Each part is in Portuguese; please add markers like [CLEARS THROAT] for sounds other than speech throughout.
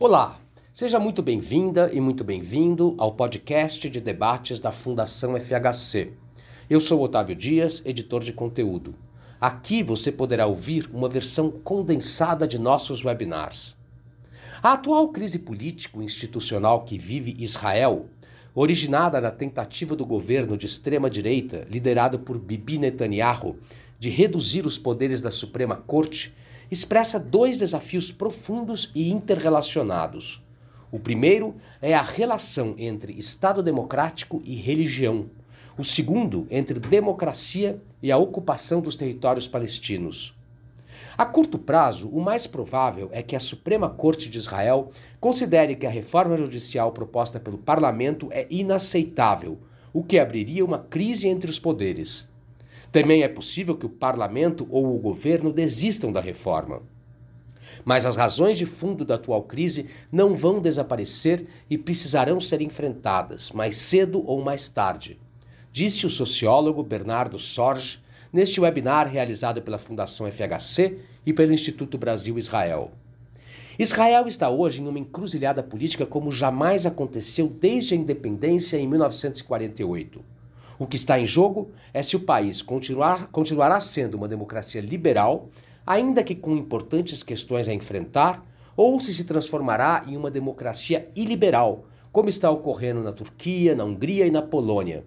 Olá, seja muito bem-vinda e muito bem-vindo ao podcast de debates da Fundação FHC. Eu sou Otávio Dias, editor de conteúdo. Aqui você poderá ouvir uma versão condensada de nossos webinars. A atual crise político-institucional que vive Israel, originada na tentativa do governo de extrema-direita, liderado por Bibi Netanyahu, de reduzir os poderes da Suprema Corte, expressa dois desafios profundos e interrelacionados. O primeiro é a relação entre Estado democrático e religião. O segundo, entre democracia e a ocupação dos territórios palestinos. A curto prazo, o mais provável é que a Suprema Corte de Israel considere que a reforma judicial proposta pelo parlamento é inaceitável, o que abriria uma crise entre os poderes. Também é possível que o parlamento ou o governo desistam da reforma. Mas as razões de fundo da atual crise não vão desaparecer e precisarão ser enfrentadas, mais cedo ou mais tarde, disse o sociólogo Bernardo Sorge neste webinar realizado pela Fundação FHC e pelo Instituto Brasil-Israel. Israel está hoje em uma encruzilhada política como jamais aconteceu desde a independência em 1948. O que está em jogo é se o país continuar, continuará sendo uma democracia liberal, ainda que com importantes questões a enfrentar, ou se se transformará em uma democracia iliberal, como está ocorrendo na Turquia, na Hungria e na Polônia,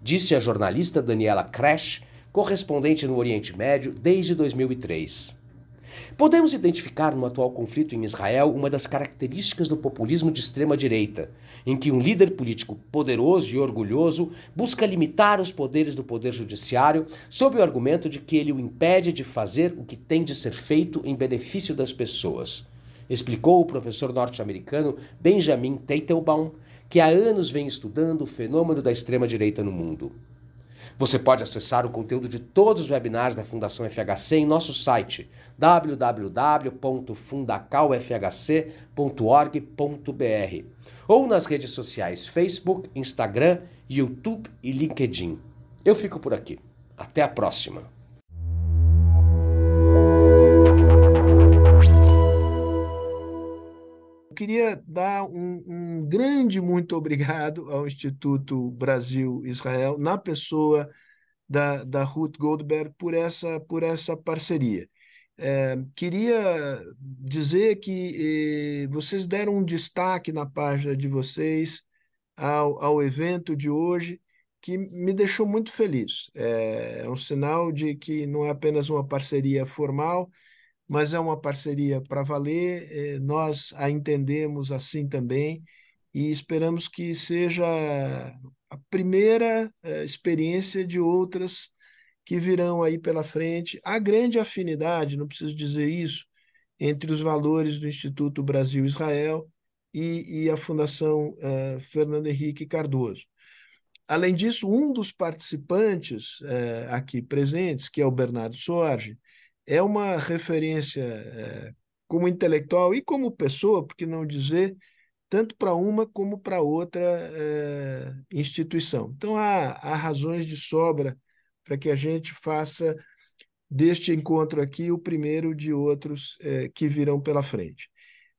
disse a jornalista Daniela Kresch, correspondente no Oriente Médio desde 2003. Podemos identificar no atual conflito em Israel uma das características do populismo de extrema-direita, em que um líder político poderoso e orgulhoso busca limitar os poderes do poder judiciário sob o argumento de que ele o impede de fazer o que tem de ser feito em benefício das pessoas. Explicou o professor norte-americano Benjamin Teitelbaum, que há anos vem estudando o fenômeno da extrema-direita no mundo. Você pode acessar o conteúdo de todos os webinars da Fundação FHC em nosso site www.fundacaufhc.org.br ou nas redes sociais Facebook, Instagram, YouTube e LinkedIn. Eu fico por aqui. Até a próxima! queria dar um, um, grande muito obrigado ao Instituto Brasil-Israel, na pessoa da, da Ruth Goldberg, por essa, por essa parceria. É, queria dizer que eh, vocês deram um destaque na página de vocês ao, ao evento de hoje, que me deixou muito feliz. É, é um sinal de que não é apenas uma parceria formal, mas é uma parceria para valer, nós a entendemos assim também e esperamos que seja a primeira experiência de outras que virão aí pela frente. Há grande afinidade, não preciso dizer isso, entre os valores do Instituto Brasil-Israel e, e, a Fundação uh, Fernando Henrique Cardoso. Além disso, um dos participantes uh, aqui presentes, que é o Bernardo Sorge, é uma referência é, como intelectual e como pessoa, por que não dizer, tanto para uma como para outra instituição. Então, há, há razões de sobra para que a gente faça deste encontro aqui o primeiro de outros é, que virão pela frente.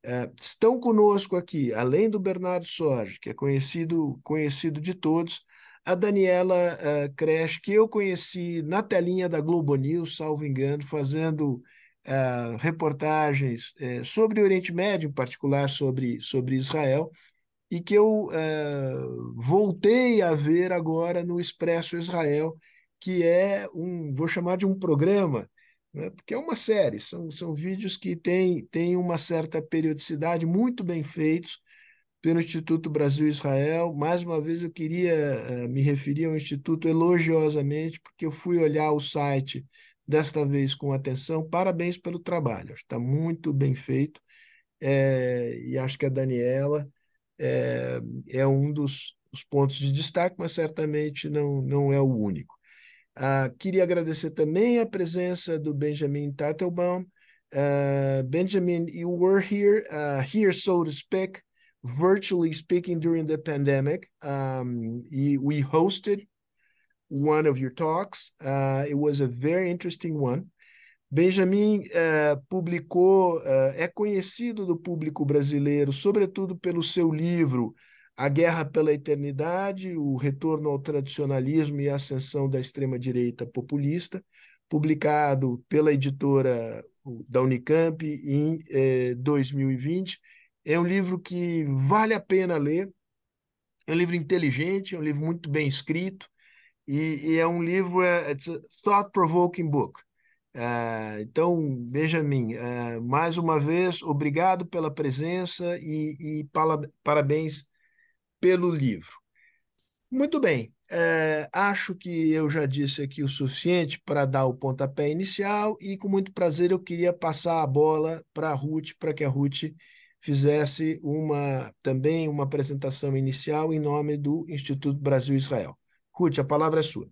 É, estão conosco aqui, além do Bernardo Sorge, que é conhecido, conhecido de todos, a Daniela uh, Crash, que eu conheci na telinha da Globo News, salvo engano, fazendo uh, reportagens uh, sobre o Oriente Médio, em particular sobre, sobre Israel, e que eu voltei a ver agora no Expresso Israel, que é um, vou chamar de um programa, né, porque é uma série, são, são vídeos que têm, têm uma certa periodicidade, muito bem feitos, pelo Instituto Brasil-Israel. Mais uma vez, eu queria uh, me referir ao Instituto elogiosamente, porque eu fui olhar o site desta vez com atenção. Parabéns pelo trabalho, está muito bem feito. É, e acho que a Daniela é, é um dos, dos, pontos de destaque, mas certamente não, não é o único. Uh, queria agradecer também a presença do Benjamin Tattelbaum. Uh, Benjamin, you were here, uh, here, so to speak, virtually speaking during the pandemic. Um, we hosted one of your talks. It was a very interesting one. Benjamin publicou, é conhecido do público brasileiro, sobretudo pelo seu livro A Guerra pela Eternidade, o retorno ao tradicionalismo e a ascensão da extrema-direita populista, publicado pela editora da Unicamp em 2020. Eh, é um livro que vale a pena ler, é um livro inteligente, é um livro muito bem escrito, e, e é um livro, a thought-provoking book. Uh, então, Benjamin, uh, mais uma vez, obrigado pela presença e, e parabéns pelo livro. Muito bem, uh, acho que eu já disse aqui o suficiente para dar o pontapé inicial e, com muito prazer, eu queria passar a bola para a Ruth, para que a Ruth fizesse uma também uma apresentação inicial em nome do Instituto Brasil-Israel. Ruth, a palavra é sua.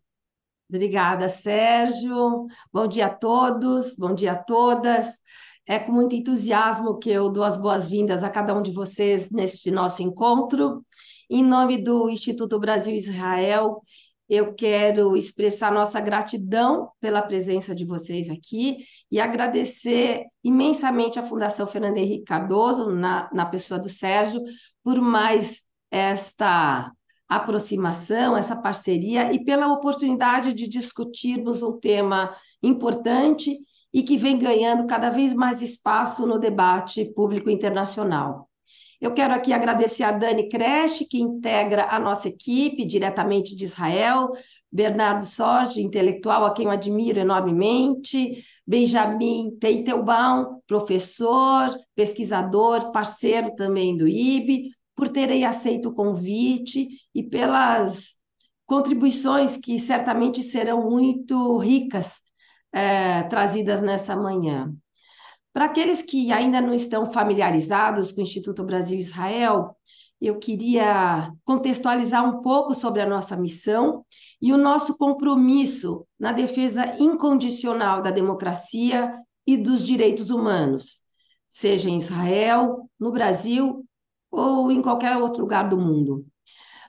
Obrigada, Sérgio. Bom dia a todos, bom dia a todas. É com muito entusiasmo que eu dou as boas-vindas a cada um de vocês neste nosso encontro. Em nome do Instituto Brasil Israel, eu quero expressar nossa gratidão pela presença de vocês aqui e agradecer imensamente à Fundação Fernando Henrique Cardoso, na, na pessoa do Sérgio, por mais esta aproximação, essa parceria e pela oportunidade de discutirmos um tema importante e que vem ganhando cada vez mais espaço no debate público internacional. Eu quero aqui agradecer a Dani Kresch, que integra a nossa equipe diretamente de Israel, Bernardo Sorge, intelectual a quem eu admiro enormemente, Benjamin Teitelbaum, professor, pesquisador, parceiro também do IB, por terem aceito o convite e pelas contribuições que certamente serão muito ricas é, trazidas nessa manhã. Para aqueles que ainda não estão familiarizados com o Instituto Brasil Israel, eu queria contextualizar um pouco sobre a nossa missão e o nosso compromisso na defesa incondicional da democracia e dos direitos humanos, seja em Israel, no Brasil ou em qualquer outro lugar do mundo.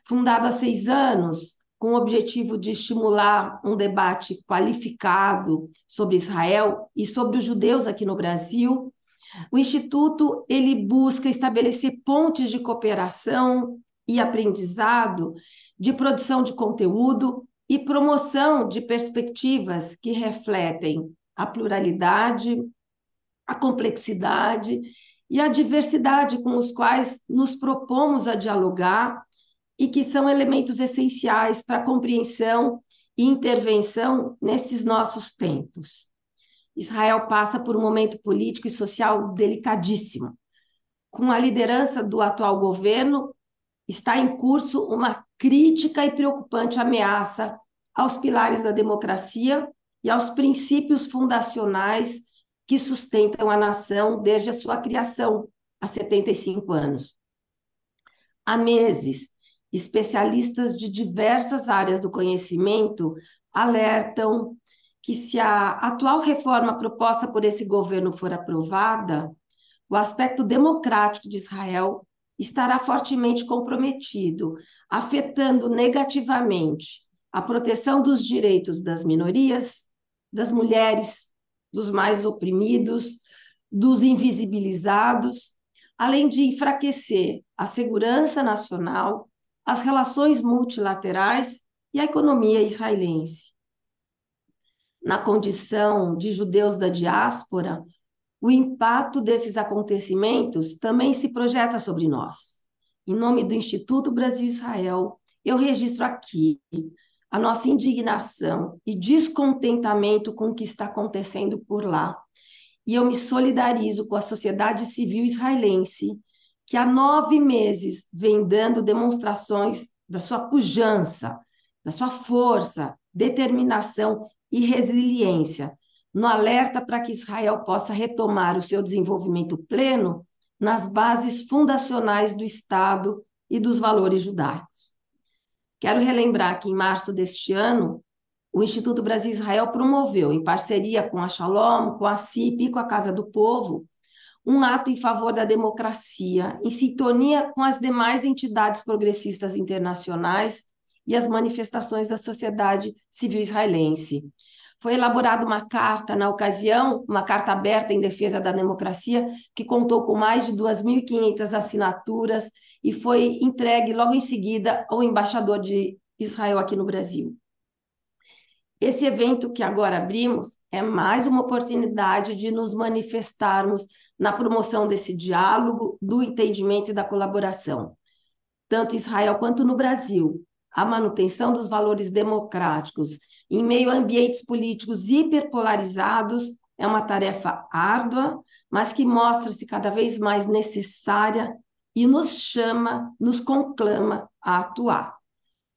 Fundado há seis anos, com o objetivo de estimular um debate qualificado sobre Israel e sobre os judeus aqui no Brasil, o instituto ele busca estabelecer pontes de cooperação e aprendizado, de produção de conteúdo e promoção de perspectivas que refletem a pluralidade, a complexidade e a diversidade com os quais nos propomos a dialogar e que são elementos essenciais para compreensão e intervenção nesses nossos tempos. Israel passa por um momento político e social delicadíssimo. Com a liderança do atual governo, está em curso uma crítica e preocupante ameaça aos pilares da democracia e aos princípios fundacionais que sustentam a nação desde a sua criação, há 75 anos. Há meses, especialistas de diversas áreas do conhecimento alertam que, se a atual reforma proposta por esse governo for aprovada, o aspecto democrático de Israel estará fortemente comprometido, afetando negativamente a proteção dos direitos das minorias, das mulheres, dos mais oprimidos, dos invisibilizados, além de enfraquecer a segurança nacional, as relações multilaterais e a economia israelense. Na condição de judeus da diáspora, o impacto desses acontecimentos também se projeta sobre nós. Em nome do Instituto Brasil-Israel, eu registro aqui a nossa indignação e descontentamento com o que está acontecendo por lá. E eu me solidarizo com a sociedade civil israelense, que há nove meses vem dando demonstrações da sua pujança, da sua força, determinação e resiliência, no alerta para que Israel possa retomar o seu desenvolvimento pleno nas bases fundacionais do Estado e dos valores judaicos. Quero relembrar que em março deste ano, o Instituto Brasil Israel promoveu, em parceria com a Shalom, com a CIP e com a Casa do Povo, um ato em favor da democracia, em sintonia com as demais entidades progressistas internacionais e as manifestações da sociedade civil israelense, foi elaborada uma carta na ocasião, uma carta aberta em defesa da democracia, que contou com mais de 2.500 assinaturas e foi entregue logo em seguida ao embaixador de Israel aqui no Brasil. Esse evento que agora abrimos é mais uma oportunidade de nos manifestarmos na promoção desse diálogo, do entendimento e da colaboração, tanto em Israel quanto no Brasil. A manutenção dos valores democráticos em meio a ambientes políticos hiperpolarizados é uma tarefa árdua, mas que mostra-se cada vez mais necessária e nos chama, nos conclama a atuar.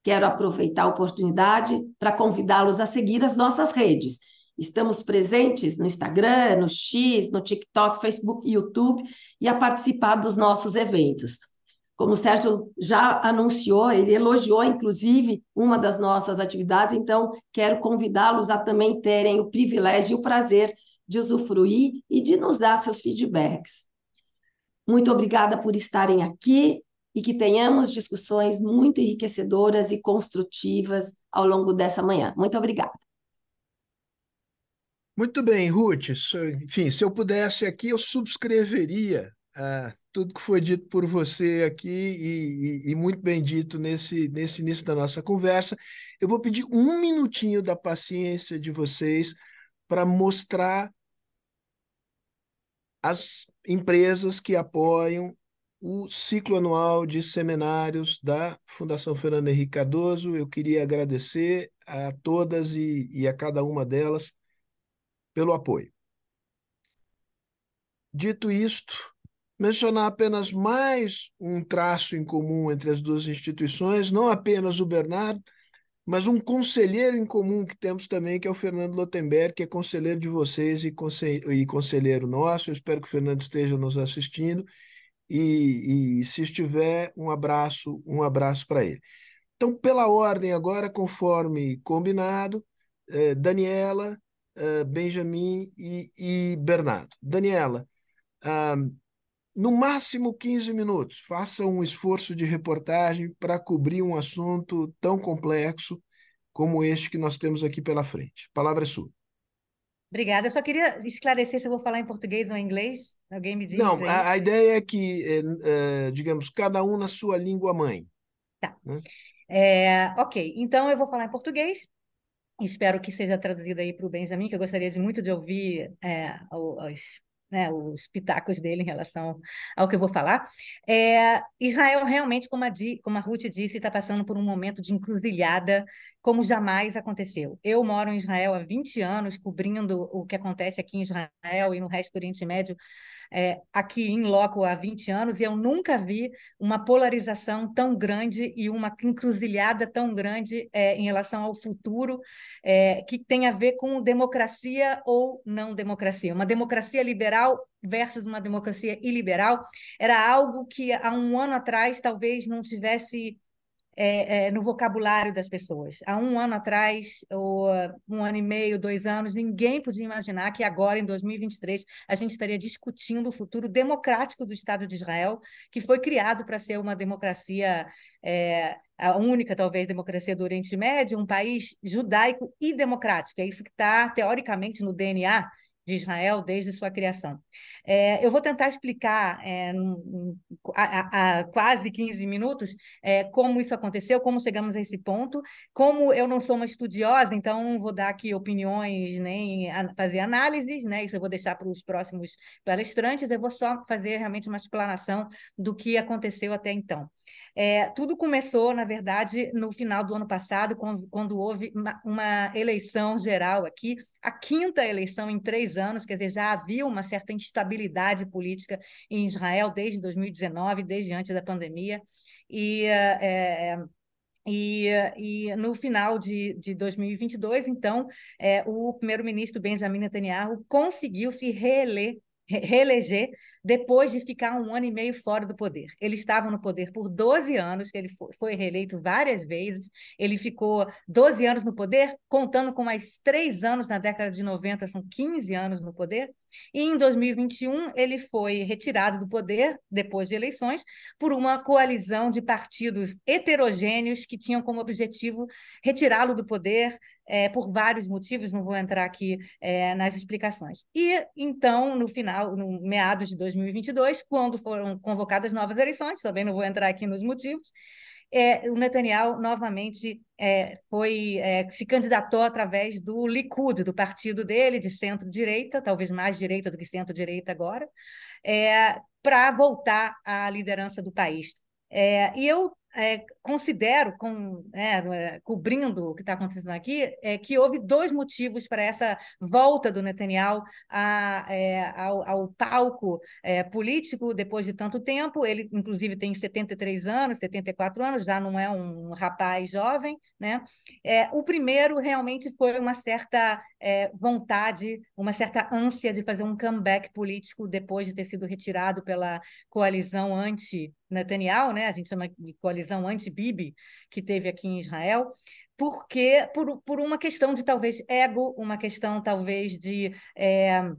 Quero aproveitar a oportunidade para convidá-los a seguir as nossas redes. Estamos presentes no Instagram, no X, no TikTok, Facebook, YouTube e a participar dos nossos eventos. Como o Sérgio já anunciou, ele elogiou, inclusive, uma das nossas atividades, então quero convidá-los a também terem o privilégio e o prazer de usufruir e de nos dar seus feedbacks. Muito obrigada por estarem aqui e que tenhamos discussões muito enriquecedoras e construtivas ao longo dessa manhã. Muito obrigada. Muito bem, Ruth. Enfim, se eu pudesse aqui, eu subscreveria ah, tudo que foi dito por você aqui e, e, e, muito bem dito nesse, nesse início da nossa conversa. Eu vou pedir um minutinho da paciência de vocês para mostrar as empresas que apoiam o ciclo anual de seminários da Fundação Fernando Henrique Cardoso. Eu queria agradecer a todas e, e a cada uma delas pelo apoio. Dito isto, mencionar apenas mais um traço em comum entre as duas instituições, não apenas o Bernardo, mas um conselheiro em comum que temos também, que é o Fernando Lotenberg, que é conselheiro de vocês e conselheiro nosso. Eu espero que o Fernando esteja nos assistindo e, e se estiver, um abraço, um abraço para ele. Então, pela ordem agora, conforme combinado, eh, Daniela, eh, Benjamin e, e, Bernardo. Daniela, ah, no máximo 15 minutos, faça um esforço de reportagem para cobrir um assunto tão complexo como este que nós temos aqui pela frente. Palavra é sua. Obrigada. Eu só queria esclarecer se eu vou falar em português ou em inglês. Alguém me diz? Não, a, a, ideia é que, é, é, digamos, cada um na sua língua mãe. Tá. Né? É, ok, então eu vou falar em português. Espero que seja traduzido aí para o Benjamin, que eu gostaria de muito de ouvir os, né, os pitacos dele em relação ao que eu vou falar. Israel realmente, como a, Di, como a Ruth disse, está passando por um momento de encruzilhada como jamais aconteceu. Eu moro em Israel há 20 anos, cobrindo o que acontece aqui em Israel e no resto do Oriente Médio é, aqui em loco há 20 anos e eu nunca vi uma polarização tão grande e uma encruzilhada tão grande é, em relação ao futuro é, que tem a ver com democracia ou não democracia. Uma democracia liberal versus uma democracia iliberal era algo que há um ano atrás talvez não tivesse é, é, no vocabulário das pessoas. Há um ano atrás, ou um ano e meio, dois anos, ninguém podia imaginar que agora, em 2023, a gente estaria discutindo o futuro democrático do Estado de Israel, que foi criado para ser uma democracia, é, a única, talvez, democracia do Oriente Médio, um país judaico e democrático. É isso que está, teoricamente, no DNA de Israel desde sua criação. É, eu vou tentar explicar é, quase 15 minutos é, como isso aconteceu, como chegamos a esse ponto. Como eu não sou uma estudiosa, então vou dar aqui opiniões, nem fazer análises, né? isso eu vou deixar para os próximos palestrantes, eu vou só fazer realmente uma explanação do que aconteceu até então. É, tudo começou, na verdade, no final do ano passado, quando, quando houve uma, uma, eleição geral aqui, a quinta eleição em três anos, quer dizer, já havia uma certa instabilidade política em Israel desde 2019, desde antes da pandemia. E. É, e, e, no final de, de 2022, então, é, o primeiro-ministro Benjamin Netanyahu conseguiu se reeleger reeleger depois de ficar um ano e meio fora do poder. Ele estava no poder por 12 anos, ele foi reeleito várias vezes, ele ficou 12 anos no poder, contando com mais três anos na década de 90, são 15 anos no poder, e em 2021 ele foi retirado do poder, depois de eleições, por uma coalizão de partidos heterogêneos que tinham como objetivo retirá-lo do poder é, por vários motivos, não vou entrar aqui é, nas explicações. E então, no final, no meados de 2022, quando foram convocadas novas eleições, também não vou entrar aqui nos motivos, é, o Netanyahu novamente é, foi é, se candidatou através do Likud, do partido dele, de centro-direita, talvez mais direita do que centro-direita agora, é, para voltar à liderança do país. É, e eu é, considero, com, é, cobrindo o que está acontecendo aqui, é, que houve dois motivos para essa volta do Netanyahu a, é, ao, ao, palco é, político depois de tanto tempo. Ele, inclusive, tem 73 anos, 74 anos, já não é um rapaz jovem. Né? É, o primeiro realmente foi uma certa vontade, uma certa ânsia de fazer um comeback político depois de ter sido retirado pela coalizão anti-Netanyahu, né? a gente chama de coalizão anti-Bibi que teve aqui em Israel, porque por, por uma questão de talvez ego, uma questão talvez de é,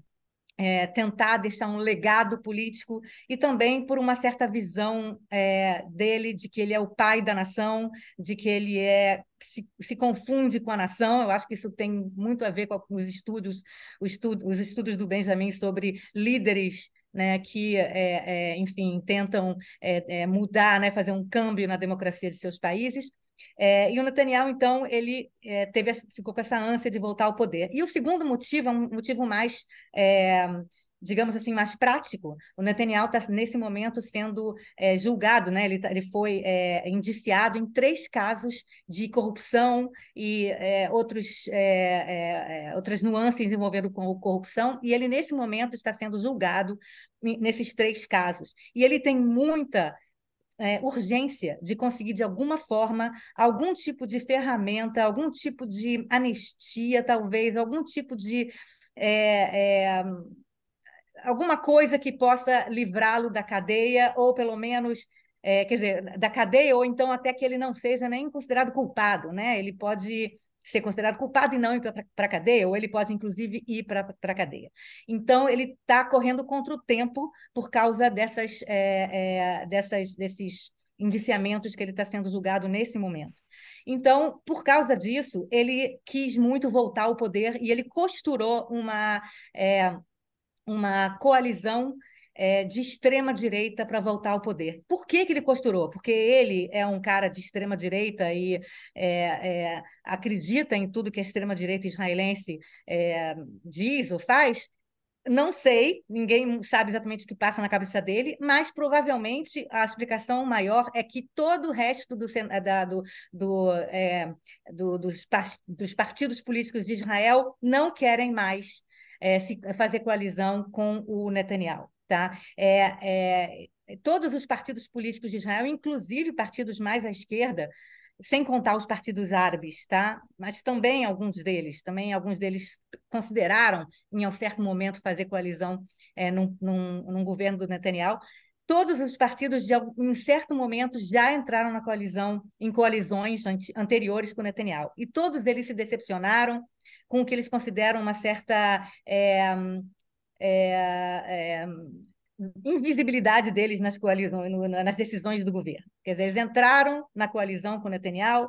é, tentar deixar um legado político e também por uma certa visão é, dele de que ele é o pai da nação, de que ele é se, se, confunde com a nação. Eu acho que isso tem muito a ver com os estudos, os estudos, os estudos do Benjamin sobre líderes né, que, é, é, enfim, tentam é, mudar, né, fazer um câmbio na democracia de seus países. E o Netanyahu, então, ele teve, ficou com essa ânsia de voltar ao poder. E o segundo motivo é um motivo mais digamos assim, mais prático, o Netanyahu está, nesse momento, sendo é, julgado, né? ele, tá, ele foi é, indiciado em três casos de corrupção e é, outros, é, é, é, outras nuances envolvendo corrupção, e ele, nesse momento, está sendo julgado nesses três casos. E ele tem muita urgência de conseguir, de alguma forma, algum tipo de ferramenta, algum tipo de anistia, talvez, algum tipo de é, é, alguma coisa que possa livrá-lo da cadeia, ou pelo menos, é, quer dizer, da cadeia, ou então até que ele não seja nem considerado culpado, né? Ele pode ser considerado culpado e não ir para a cadeia, ou ele pode, inclusive, ir para a cadeia. Então, ele está correndo contra o tempo por causa dessas, é, é, dessas, desses indiciamentos que ele está sendo julgado nesse momento. Então, por causa disso, ele quis muito voltar ao poder e ele costurou uma, é, uma coalizão é, de extrema direita para voltar ao poder. Por que, que ele costurou? Porque ele é um cara de extrema direita e é, é, acredita em tudo que a extrema direita israelense é, diz ou faz. Não sei, ninguém sabe exatamente o que passa na cabeça dele, mas provavelmente a explicação maior é que todo o resto do, da, do, do, é, do dos, dos partidos políticos de Israel não querem mais é, se, fazer coalizão com o Netanyahu. Tá? É, é, todos os partidos políticos de Israel, inclusive partidos mais à esquerda, sem contar os partidos árabes, tá? mas também alguns deles, também alguns deles consideraram, em um certo momento, fazer coalizão é, num, num, num governo do Netanyahu, todos os partidos, de, em certo momento, já entraram na coalizão, em coalizões anteriores com o Netanyahu. E todos eles se decepcionaram, com o que eles consideram uma certa é, é, é, invisibilidade deles nas coalizões, nas decisões do governo. Quer dizer, eles entraram na coalizão com Netanyahu,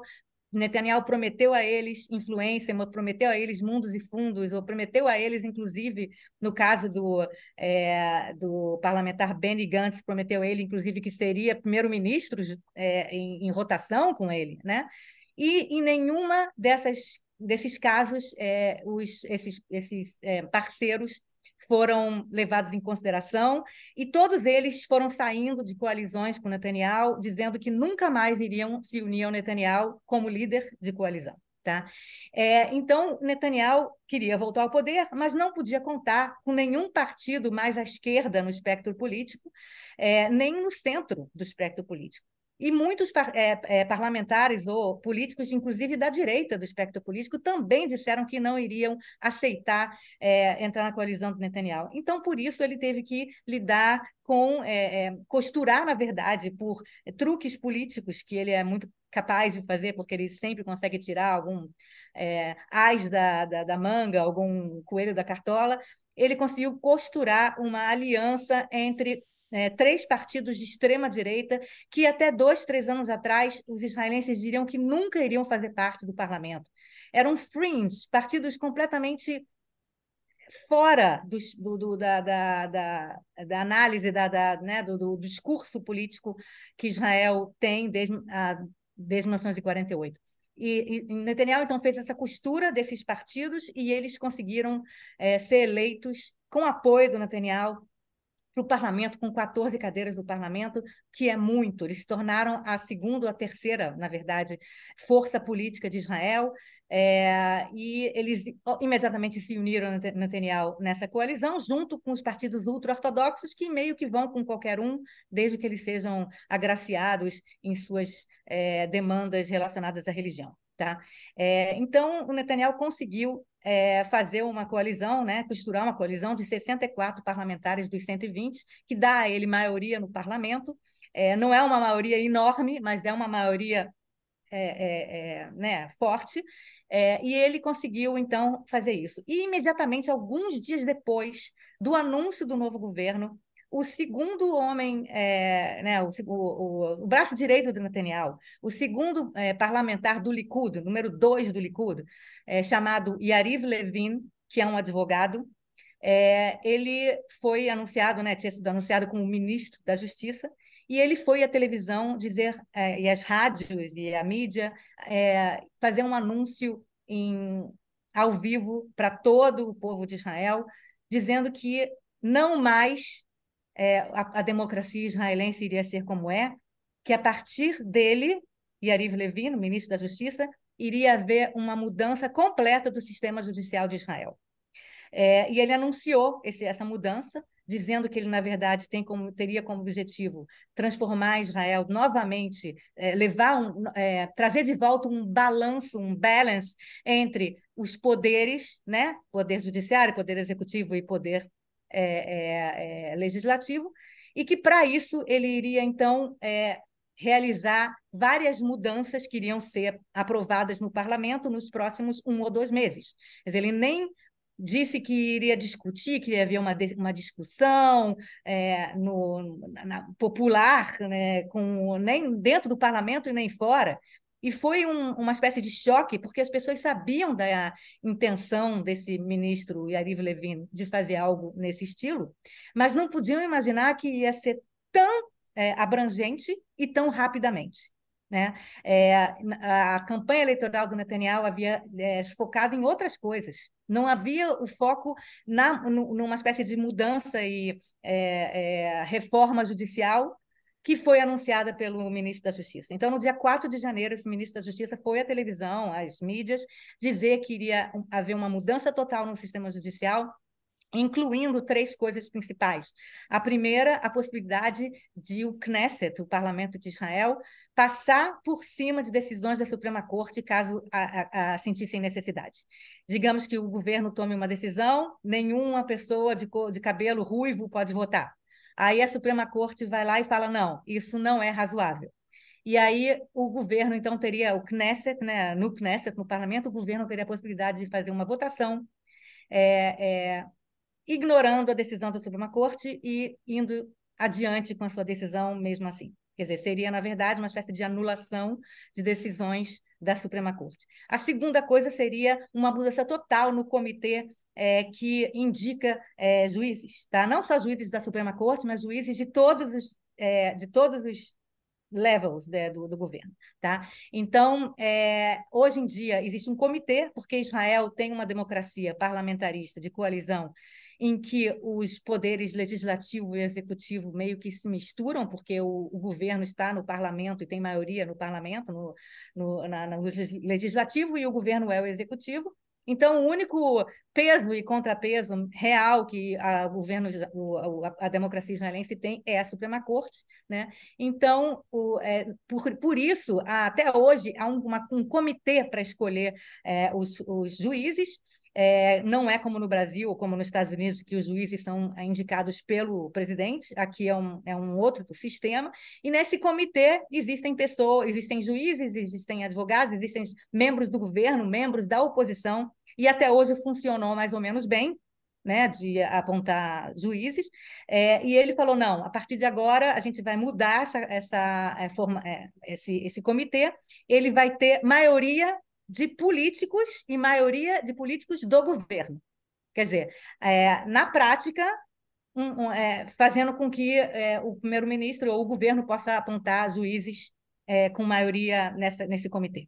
Netanyahu prometeu a eles influência, prometeu a eles mundos e fundos, ou prometeu a eles, inclusive, no caso do, é, do parlamentar Benny Gantz, prometeu a ele, inclusive, que seria primeiro-ministro é, em, em, rotação com ele, né? E em nenhuma dessas desses casos, é, os, esses, esses é, parceiros foram levados em consideração e todos eles foram saindo de coalizões com Netanyahu, dizendo que nunca mais iriam se unir ao Netanyahu como líder de coalizão. Tá? É, então, Netanyahu queria voltar ao poder, mas não podia contar com nenhum partido mais à esquerda no espectro político, é, nem no centro do espectro político. E muitos é, é, parlamentares ou políticos, inclusive da direita do espectro político, também disseram que não iriam aceitar é, entrar na coalizão do Netanyahu. Então, por isso, ele teve que lidar com é, é, costurar, na verdade, por truques políticos que ele é muito capaz de fazer, porque ele sempre consegue tirar algum é, as da, da, da manga, algum coelho da cartola. Ele conseguiu costurar uma aliança entre é, três partidos de extrema direita que até dois, três anos atrás os israelenses diriam que nunca iriam fazer parte do parlamento. Eram fringe, partidos completamente fora do, do, da, da, da, da, análise da, da né, do, do, discurso político que Israel tem desde, a, desde 1948. E, e Netanyahu, então, fez essa costura desses partidos e eles conseguiram é, ser eleitos com apoio do Netanyahu para o parlamento, com 14 cadeiras do parlamento, que é muito. Eles se tornaram a segunda ou a terceira, na verdade, força política de Israel, é, e eles imediatamente se uniram Netanyahu nessa coalizão, junto com os partidos ultra-ortodoxos, que meio que vão com qualquer um, desde que eles sejam agraciados em suas é, demandas relacionadas à religião. Tá? É, então, o Netanyahu conseguiu é, fazer uma coalizão, né, costurar uma coalizão de 64 parlamentares dos 120, que dá a ele maioria no parlamento. É, não é uma maioria enorme, mas é uma maioria é, é, é né, forte. E ele conseguiu, então, fazer isso. E, imediatamente, alguns dias depois do anúncio do novo governo, o segundo homem, é, né, o, o, o, braço direito do Netanyahu, o segundo é, parlamentar do Likud, número dois do Likud, é, chamado Yariv Levin, que é um advogado, é, ele foi anunciado, né, tinha sido anunciado como ministro da Justiça, e ele foi à televisão dizer, é, e às rádios e à mídia, é, fazer um anúncio em, ao vivo para todo o povo de Israel, dizendo que não mais é, a, a, democracia israelense iria ser como é, que a partir dele, Yariv Levin, ministro da Justiça, iria haver uma mudança completa do sistema judicial de Israel. É, e ele anunciou esse, essa mudança, dizendo que ele, na verdade, tem como, teria como objetivo transformar Israel novamente, é, levar um, é, trazer de volta um balanço, um balance entre os poderes, né? poder judiciário, poder executivo e poder é, é, é, legislativo, e que para isso ele iria então é, realizar várias mudanças que iriam ser aprovadas no parlamento nos próximos um ou dois meses. Dizer, ele nem disse que iria discutir, que ia haver uma, uma discussão é, no, na, popular, né, com, nem dentro do parlamento e nem fora. E foi um, uma espécie de choque, porque as pessoas sabiam da intenção desse ministro Yariv Levin de fazer algo nesse estilo, mas não podiam imaginar que ia ser tão é, abrangente e tão rapidamente. Né? É, a campanha eleitoral do Netanyahu havia é, focado em outras coisas. Não havia o foco na, numa espécie de mudança e é, é reforma judicial que foi anunciada pelo ministro da Justiça. Então, no dia 4 de janeiro, esse ministro da Justiça foi à televisão, às mídias, dizer que iria haver uma mudança total no sistema judicial, incluindo três coisas principais. A primeira, a possibilidade de o Knesset, o parlamento de Israel, passar por cima de decisões da Suprema Corte caso a, a, a sentissem necessidade. Digamos que o governo tome uma decisão, nenhuma pessoa de, de cabelo ruivo pode votar. Aí a Suprema Corte vai lá e fala: não, isso não é razoável. E aí o governo, então, teria o Knesset, né, no Knesset, no parlamento, o governo teria a possibilidade de fazer uma votação é, é, ignorando a decisão da Suprema Corte e indo adiante com a sua decisão mesmo assim. Quer dizer, seria, na verdade, uma espécie de anulação de decisões da Suprema Corte. A segunda coisa seria uma mudança total no comitê é, que indica é, juízes, tá? não só juízes da Suprema Corte, mas juízes de todos os, é, de todos os levels né, do, do, governo. Tá? Então, é, hoje em dia, existe um comitê, porque Israel tem uma democracia parlamentarista de coalizão, em que os poderes legislativo e executivo meio que se misturam, porque o, o governo está no parlamento e tem maioria no parlamento, no, no, na, no legislativo, e o governo é o executivo. Então, o único peso e contrapeso real que a governo, a, democracia israelense tem é a Suprema Corte, né? Então, o, é, por, por isso, até hoje há um, uma, um comitê para escolher é, os, os juízes. É, não é como no Brasil ou como nos Estados Unidos, que os juízes são é, indicados pelo presidente, aqui é um, é um outro sistema, e nesse comitê existem pessoas, existem juízes, existem advogados, existem membros do governo, membros da oposição, e até hoje funcionou mais ou menos bem, né, de apontar juízes, é, e ele falou, não, a partir de agora a gente vai mudar essa, essa é, forma, é, esse, esse comitê, ele vai ter maioria de políticos e maioria de políticos do governo. Quer dizer, é, na prática, um, um, é, fazendo com que é, o primeiro-ministro ou o governo possa apontar juízes é, com maioria nessa, nesse comitê.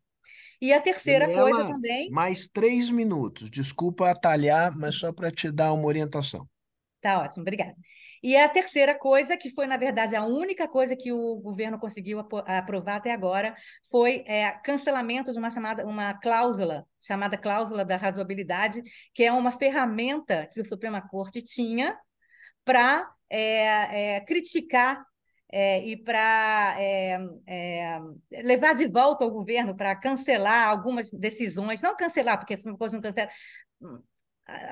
E a terceira Daniela, coisa também. Mais três minutos. Desculpa atalhar, mas só para te dar uma orientação. Tá ótimo, obrigada. E a terceira coisa, que foi, na verdade, a única coisa que o governo conseguiu aprovar até agora, foi é, cancelamento de uma chamada, uma cláusula, chamada cláusula da razoabilidade, que é uma ferramenta que o Suprema Corte tinha para é, é, criticar é, e para é, é, levar de volta ao governo para cancelar algumas decisões, não cancelar, porque essa coisa não cancela,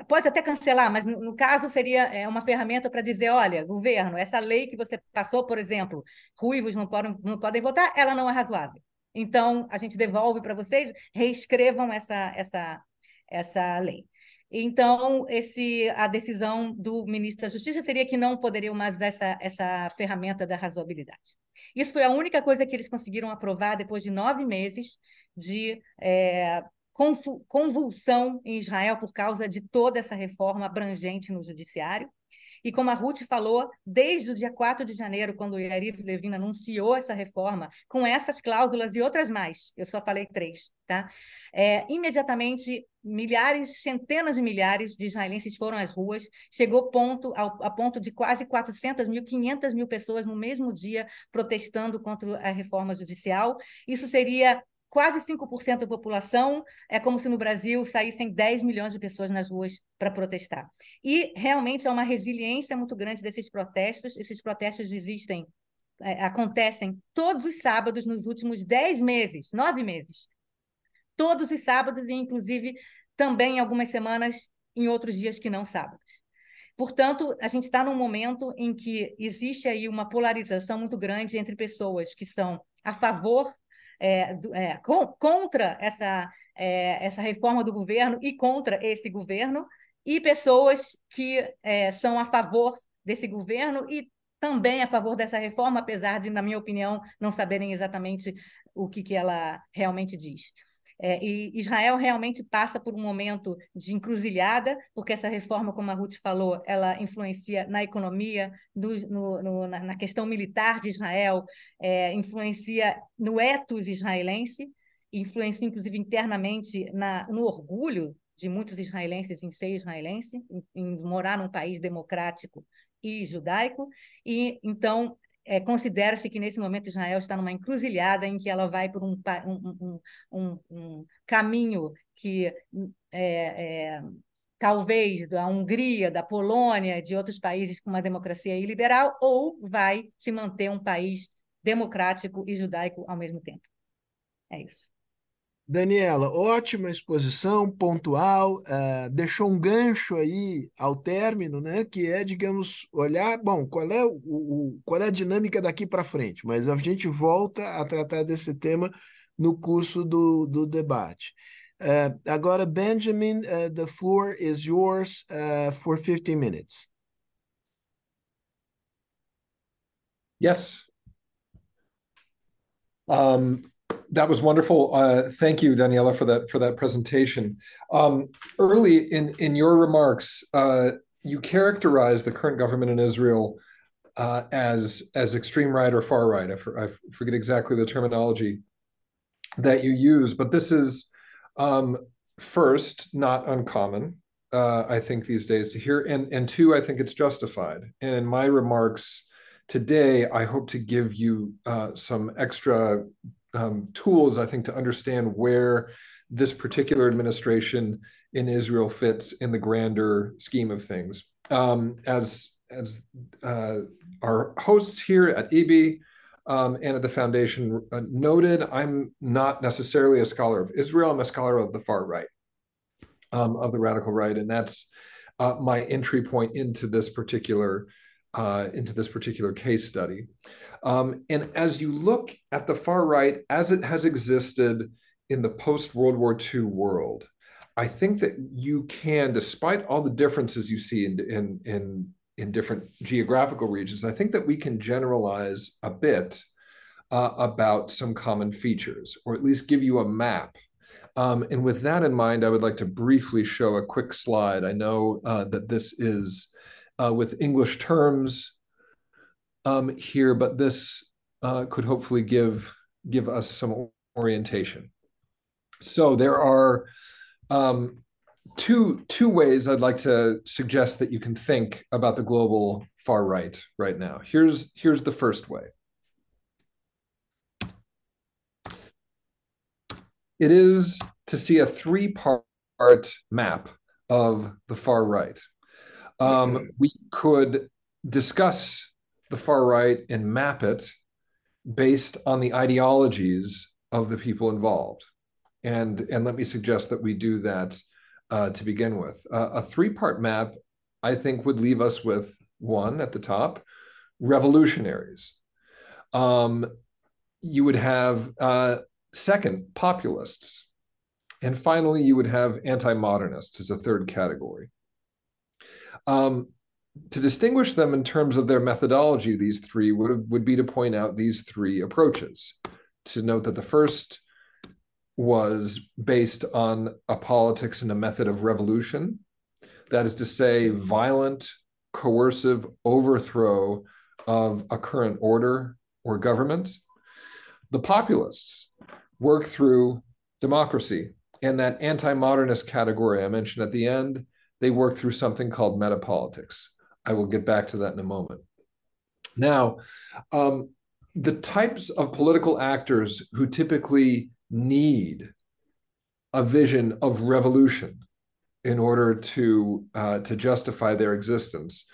pode até cancelar, mas no, caso seria é, uma ferramenta para dizer, olha, governo, essa lei que você passou, por exemplo, ruivos não podem, não podem votar, ela não é razoável. Então, a gente devolve para vocês, reescrevam essa, essa, essa lei. Então, esse, a decisão do ministro da Justiça seria que não poderiam mais usar essa, essa ferramenta da razoabilidade. Isso foi a única coisa que eles conseguiram aprovar depois de nove meses de é, convulsão em Israel por causa de toda essa reforma abrangente no judiciário. E como a Ruth falou, desde o dia 4 de janeiro, quando o Yariv Levin anunciou essa reforma, com essas cláusulas e outras mais, eu só falei três, tá? É, imediatamente, milhares, centenas de milhares de israelenses foram às ruas, chegou ponto, ao, a ponto de quase 400 mil, 500 mil pessoas no mesmo dia protestando contra a reforma judicial. Isso seria quase 5% da população, é como se no Brasil saíssem 10 milhões de pessoas nas ruas para protestar. E realmente é uma resiliência muito grande desses protestos. Esses protestos existem, é, acontecem todos os sábados nos últimos 10 meses, nove meses. Todos os sábados, e inclusive também algumas semanas em outros dias que não sábados. Portanto, a gente está num momento em que existe aí uma polarização muito grande entre pessoas que são a favor é, é, com, contra essa, é, essa reforma do governo e contra esse governo, e pessoas que é, são a favor desse governo e também a favor dessa reforma, apesar de, na minha opinião, não saberem exatamente o que, que ela realmente diz. É, e Israel realmente passa por um momento de encruzilhada, porque essa reforma, como a Ruth falou, ela influencia na economia, no, no, no, na questão militar de Israel, é, influencia no ethos israelense, influencia inclusive internamente na, no orgulho de muitos israelenses em ser israelense, em, em morar num país democrático e judaico, e então é, considera-se que nesse momento Israel está numa encruzilhada em que ela vai por um, um, um, um caminho que é, é, talvez da Hungria, da Polônia, de outros países com uma democracia iliberal, ou vai se manter um país democrático e judaico ao mesmo tempo. É isso. Daniela, ótima exposição, pontual, uh, deixou um gancho aí ao término, né? Que é, digamos, olhar, bom, qual é, o, o qual é a dinâmica daqui para frente, mas a gente volta a tratar desse tema no curso do, do debate. Uh, agora, Benjamin, uh, the floor is yours for 15 minutes. Yes. Um, that was wonderful. Uh, thank you, Daniela, for that for that presentation. Um, early in in your remarks, uh, you characterized the current government in Israel uh, as as extreme right or far right. I, for, I, forget exactly the terminology that you use, but this is um, first not uncommon. Uh, I think these days to hear, and and two, I think it's justified. And in my remarks today, I hope to give you uh, some extra um, tools, I think, to understand where this particular administration in Israel fits in the grander scheme of things. Um, as as uh, our hosts here at EB um, and at the foundation uh, noted, I'm not necessarily a scholar of Israel. I'm a scholar of the far right, um, of the radical right, and that's uh, my entry point into this particular uh, into this particular case study. Um, and as you look at the far right as it has existed in the post World War II world, I think that you can, despite all the differences you see in in in, in different geographical regions, I think that we can generalize a bit uh, about some common features, or at least give you a map. Um, and with that in mind, I would like to briefly show a quick slide. I know uh, that this is uh, with English terms um, here, but this uh, could hopefully give give us some orientation. So there are um, two two ways I'd like to suggest that you can think about the global far right right now. Here's here's the first way. It is to see a three part map of the far right. Um, we could discuss the far right and map it based on the ideologies of the people involved. And, and let me suggest that we do that uh, to begin with. Uh, a three part map, I think, would leave us with one at the top revolutionaries. Um, you would have, uh, second, populists. And finally, you would have anti modernists as a third category. Um, to distinguish them in terms of their methodology, these three would, would be to point out these three approaches. To note that the first was based on a politics and a method of revolution. That is to say, violent, coercive overthrow of a current order or government. The populists work through democracy and that anti modernist category I mentioned at the end, they work through something called metapolitics. I will get back to that in a moment. Now, um, the types of political actors who typically need a vision of revolution in order to uh, to justify their existence,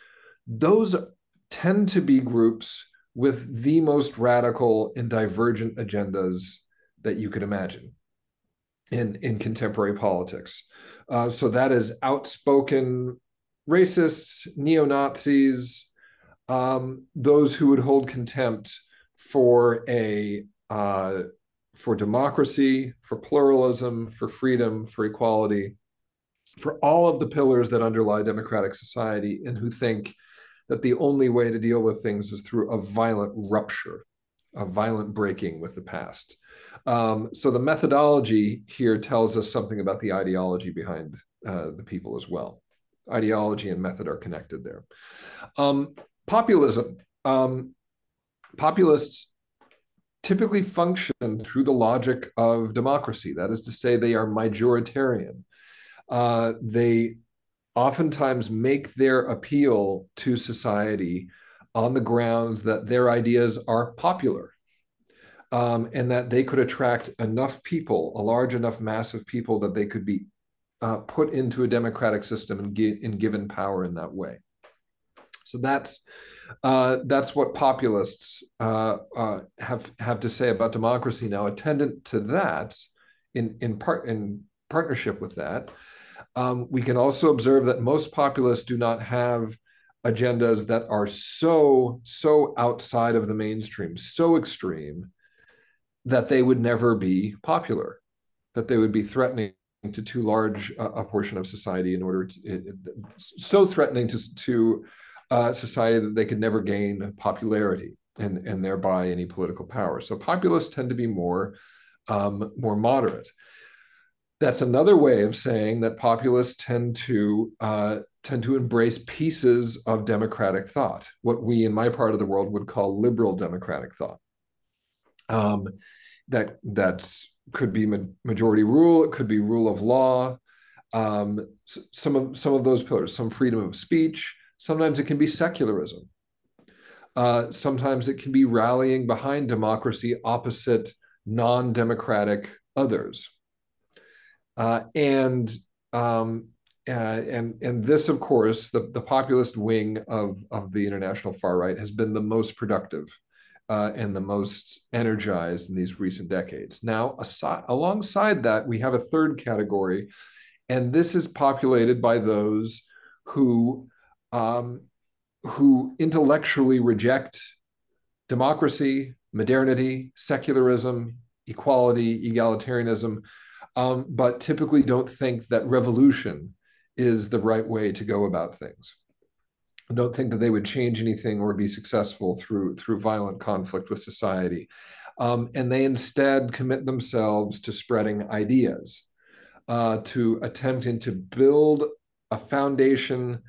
those tend to be groups with the most radical and divergent agendas that you could imagine in in contemporary politics. Uh, so that is outspoken racists, neo Nazis, um, those who would hold contempt for a uh, for democracy, for pluralism, for freedom, for equality, for all of the pillars that underlie democratic society, and who think that the only way to deal with things is through a violent rupture, a violent breaking with the past. Um, so the methodology here tells us something about the ideology behind uh, the people as well. Ideology and method are connected there. Um, populism. Um, populists typically function through the logic of democracy. That is to say, they are majoritarian. Uh, they oftentimes make their appeal to society on the grounds that their ideas are popular um, and that they could attract enough people, a large enough mass of people that they could be uh, put into a democratic system and, and given power in that way. So that's uh, that's what populists uh, uh, have have to say about democracy. Now, attendant to that, in in part in partnership with that, um, we can also observe that most populists do not have agendas that are so so outside of the mainstream, so extreme that they would never be popular, that they would be threatening to too large a, portion of society in order to it, so threatening to to uh, society that they could never gain popularity and and thereby any political power. So populists tend to be more um, more moderate. That's another way of saying that populists tend to uh, tend to embrace pieces of democratic thought, what we in my part of the world would call liberal democratic thought. Um, that that's could be majority rule. It could be rule of law. Um, some of some of those pillars, some freedom of speech. Sometimes it can be secularism. Uh, sometimes it can be rallying behind democracy opposite non-democratic others. Uh, and um, uh, and and this, of course, the, the populist wing of, of the international far right has been the most productive uh, and the most energized in these recent decades. Now, aside, alongside that, we have a third category, and this is populated by those who um, who intellectually reject democracy, modernity, secularism, equality, egalitarianism, um, but typically don't think that revolution is the right way to go about things. Don't think that they would change anything or be successful through through violent conflict with society, um, and they instead commit themselves to spreading ideas, uh, to attempting to build a foundation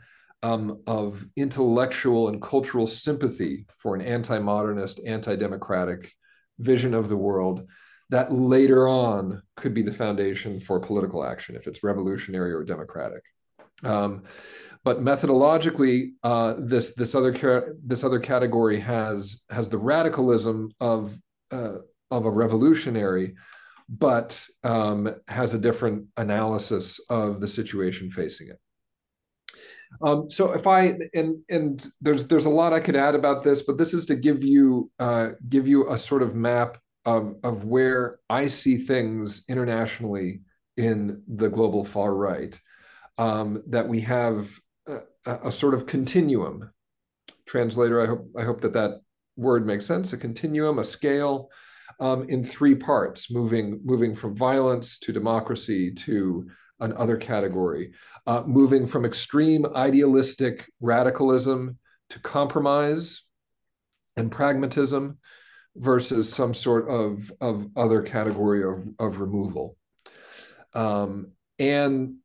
um, of intellectual and cultural sympathy for an anti-modernist, anti-democratic vision of the world that later on could be the foundation for political action if it's revolutionary or democratic. Um, but methodologically, uh, this this other this other category has has the radicalism of uh, of a revolutionary, but um, has a different analysis of the situation facing it. Um, so if I and and there's there's a lot I could add about this, but this is to give you uh, give you a sort of map of of where I see things internationally in the global far right. Um, that we have a, a, sort of continuum. Translator, I hope I hope that that word makes sense. A continuum, a scale, um, in three parts, moving moving from violence to democracy to another category, uh, moving from extreme idealistic radicalism to compromise and pragmatism versus some sort of, of other category of, of removal. Um, and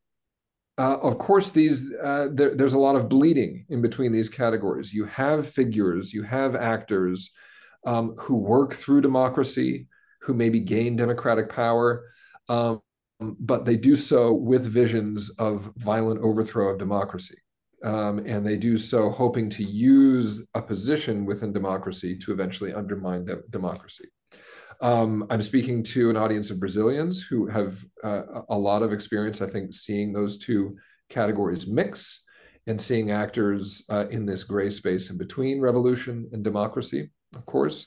uh, of course, these uh, there, there's a lot of bleeding in between these categories. You have figures, you have actors um, who work through democracy, who maybe gain democratic power, um, but they do so with visions of violent overthrow of democracy. Um, and they do so hoping to use a position within democracy to eventually undermine de- democracy. Um, I'm speaking to an audience of Brazilians who have uh, a lot of experience, I think, seeing those two categories mix and seeing actors uh, in this gray space in between revolution and democracy, of course.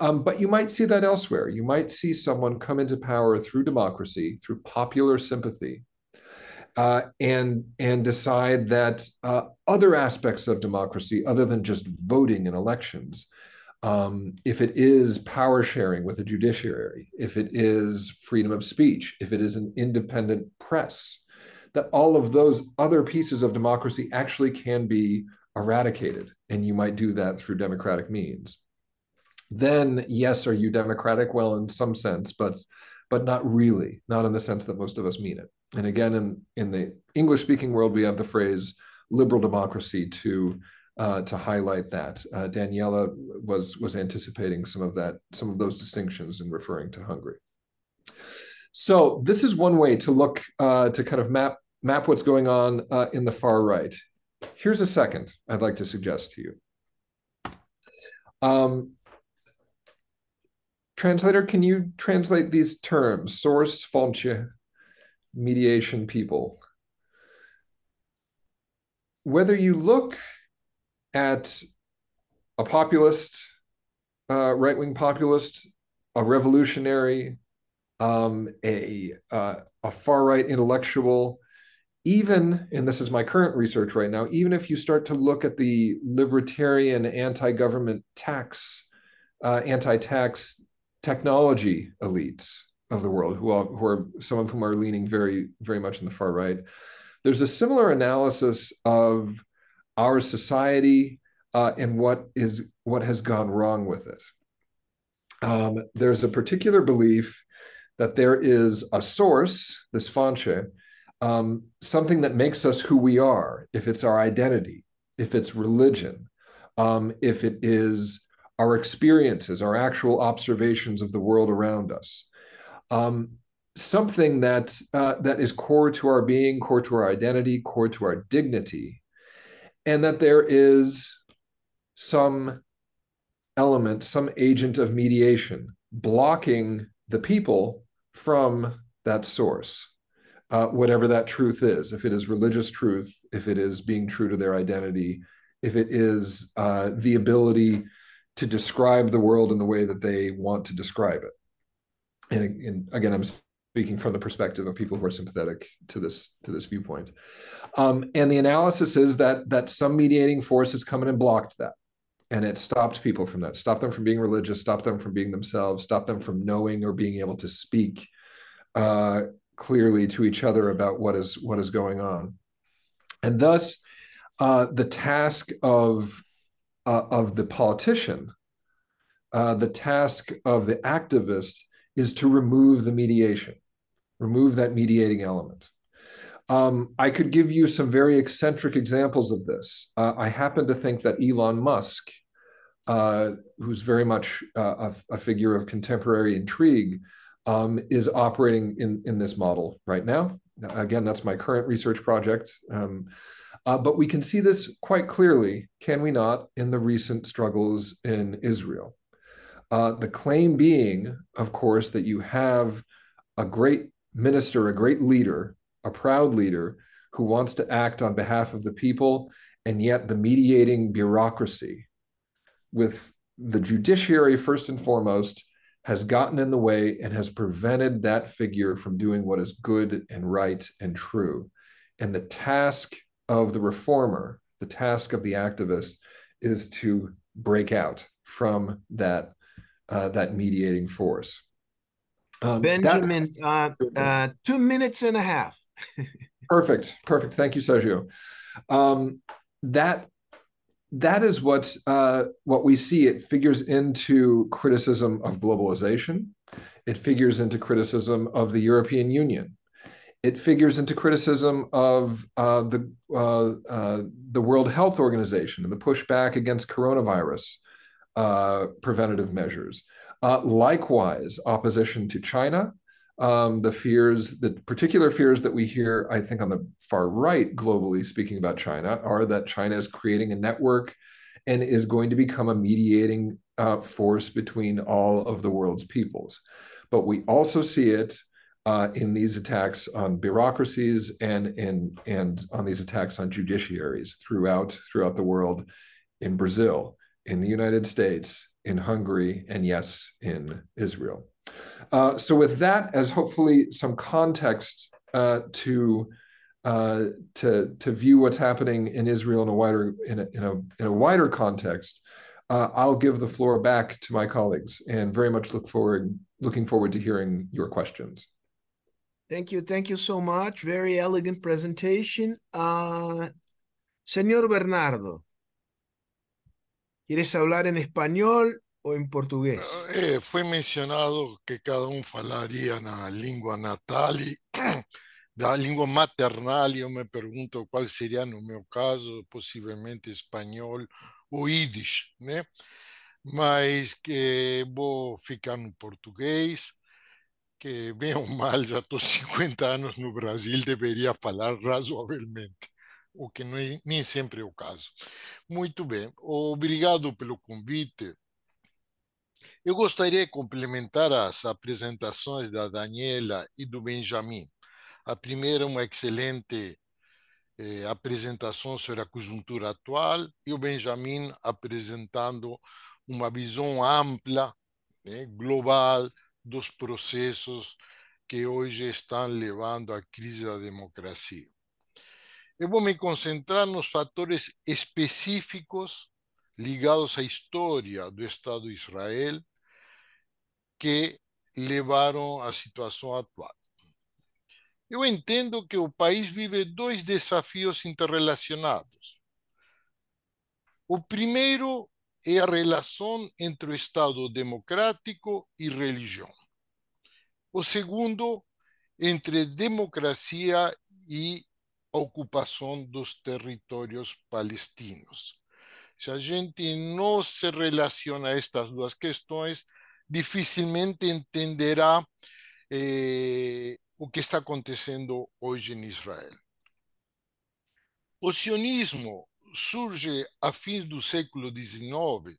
Um, but you might see that elsewhere. You might see someone come into power through democracy, through popular sympathy, uh, and and decide that uh, other aspects of democracy, other than just voting in elections, um, if it is power sharing with the judiciary, if it is freedom of speech, if it is an independent press, that all of those other pieces of democracy actually can be eradicated, and you might do that through democratic means then yes, are you democratic? Well, in some sense, but but not really, not in the sense that most of us mean it. And again, in in the English speaking world, we have the phrase liberal democracy to uh, to highlight that. Uh, Daniela was was anticipating some of that, some of those distinctions in referring to Hungary. So this is one way to look uh, to kind of map map what's going on uh, in the far right. Here's a second I'd like to suggest to you. Um, Translator, can you translate these terms? Source, fonte, mediation, people. Whether you look at a populist, uh, right wing populist, a revolutionary, um, a, uh, a far right intellectual, even, and this is my current research right now, even if you start to look at the libertarian anti government tax, uh, anti tax technology elites of the world, who are, who are some of whom are leaning very, very much in the far right. There's a similar analysis of our society uh, and what is what has gone wrong with it. Um, there's a particular belief that there is a source, this fonte, um, something that makes us who we are. If it's our identity, if it's religion, um, if it is our experiences, our actual observations of the world around us. Um, something that uh, that is core to our being, core to our identity, core to our dignity, and that there is some element, some agent of mediation blocking the people from that source. uh, whatever that truth is, if it is religious truth, if it is being true to their identity, if it is uh, the ability to describe the world in the way that they want to describe it. And, and, again, I'm speaking from the perspective of people who are sympathetic to this to this viewpoint. Um, and the analysis is that that some mediating force has come in and blocked that, and it stopped people from that, stopped them from being religious, stopped them from being themselves, stopped them from knowing or being able to speak uh, clearly to each other about what is what is going on, and thus uh, the task of uh, of the politician, uh, the task of the activist is to remove the mediation, remove that mediating element. Um, I could give you some very eccentric examples of this. Uh, I happen to think that Elon Musk, uh, who's very much uh, a, a, figure of contemporary intrigue, um, is operating in, in this model right now. Again, that's my current research project. Um, uh, but we can see this quite clearly, can we not, in the recent struggles in Israel. Uh, the claim being, of course, that you have a great minister, a great leader, a proud leader who wants to act on behalf of the people, and yet the mediating bureaucracy with the judiciary, first and foremost, has gotten in the way and has prevented that figure from doing what is good and right and true. And the task of the reformer, the task of the activist, is to break out from that uh, that mediating force. Um, Benjamin, uh, uh, two minutes and a half. [LAUGHS] perfect, perfect. Thank you, Sergio. Um, that that is what uh, what we see. It figures into criticism of globalization. It figures into criticism of the European Union it figures into criticism of uh, the uh, uh, the World Health Organization and the pushback against coronavirus uh, preventative measures. Uh, likewise, opposition to China, um, the fears, the particular fears that we hear, I think, on the far right, globally speaking about China, are that China is creating a network and is going to become a mediating uh, force between all of the world's peoples. But we also see it uh, in these attacks on bureaucracies and in and on these attacks on judiciaries throughout throughout the world, in Brazil, in the United States, in Hungary, and yes, in Israel. Uh, so, with that as hopefully some context uh, to uh, to to view what's happening in Israel in a wider in a in a, in a wider context, uh, I'll give the floor back to my colleagues and very much look forward looking forward to hearing your questions. Thank you. Thank you so much. Very elegant presentation. Uh, señor Bernardo, ¿quieres hablar en español o en portugués? Eh, fue mencionado que cada uno falaría na língua natal [CLEARS THROAT] da língua maternal eu me pergunto qual seria no meu caso, possivelmente espanhol ou yiddish? Mas que vou ficar no português que [LAUGHS] bem ou mal, já estou 50 anos no Brasil, deveria falar razoavelmente, o que é, nem sempre é o caso. Muito bem, obrigado pelo convite. Eu gostaria de complementar as apresentações da Daniela e do Benjamin. A primeira, uma excelente eh, apresentação sobre a conjuntura atual, e o Benjamin apresentando uma visão ampla, né, global, dos processos que hoje estão levando à crise da democracia. Eu vou me concentrar nos fatores específicos ligados à história do Estado de Israel que levaram à situação atual. Eu entendo que o país vive dois desafios interrelacionados. O primeiro é a relação entre o Estado democrático e religião. O segundo, entre democracia e ocupação dos territórios palestinos. Se a gente não se relaciona a estas duas questões, dificilmente entenderá eh, o que está acontecendo hoje em Israel. O sionismo surge a fins do século XIX,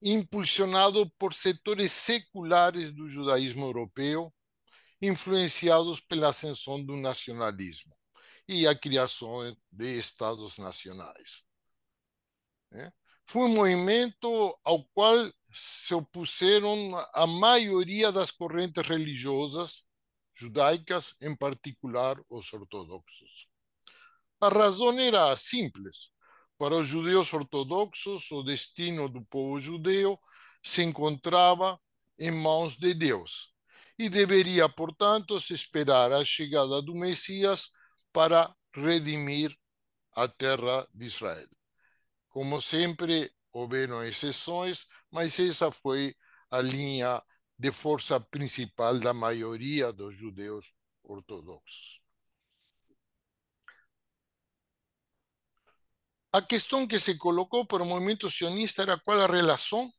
impulsionado por setores seculares do judaísmo europeu influenciados pela ascensão do nacionalismo e a criação de estados nacionais. Foi um movimento ao qual se opuseram a maioria das correntes religiosas judaicas, em particular os ortodoxos. A razão era simples. Para os judeus ortodoxos, o destino do povo judeu se encontrava em mãos de Deus e deveria, portanto, se esperar a chegada do Messias para redimir a terra de Israel. Como sempre, houveram exceções, mas essa foi a linha de força principal da maioria dos judeus ortodoxos. A questão que se colocou para o movimento sionista era qual a relação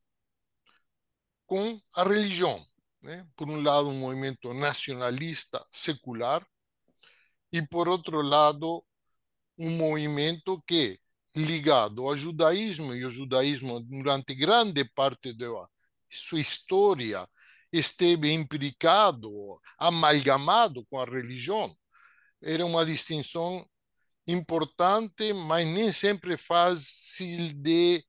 com a religião. Né? Por um lado, um movimento nacionalista secular, e por outro lado, um movimento que, ligado ao judaísmo, e o judaísmo, durante grande parte da sua história, esteve implicado, amalgamado com a religião. Era uma distinção importante, mas nem sempre fácil de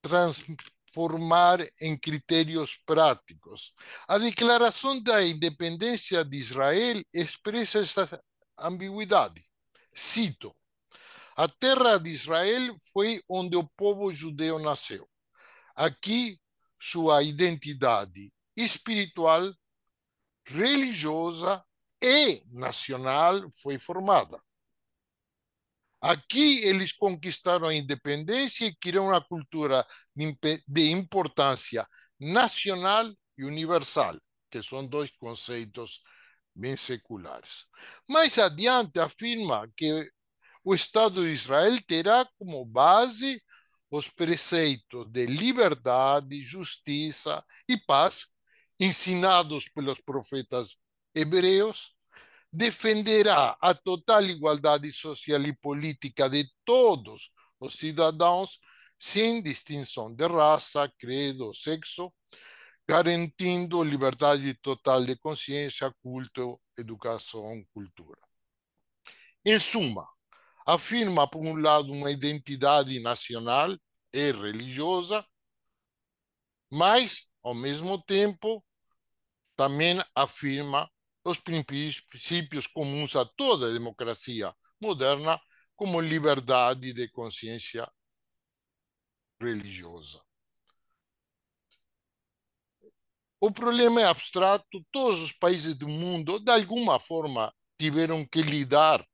transformar em critérios práticos. A declaração da independência de Israel expressa essa ambiguidade. Cito: A terra de Israel foi onde o povo judeu nasceu. Aqui, sua identidade espiritual, religiosa e nacional foi formada. Aqui eles conquistaram a independência e criaram uma cultura de importância nacional e universal, que são dois conceitos bem seculares. Mais adiante afirma que o Estado de Israel terá como base os preceitos de liberdade, justiça e paz ensinados pelos profetas hebreus defenderá a total igualdade social e política de todos os cidadãos, sem distinção de raça, credo, sexo, garantindo liberdade total de consciência, culto, educação, cultura. Em suma, afirma, por um lado, uma identidade nacional e religiosa, mas, ao mesmo tempo, também afirma os princípios comuns a toda a democracia moderna, como liberdade de consciência religiosa. O problema é abstrato, todos os países do mundo, de alguma forma, tiveram que lidar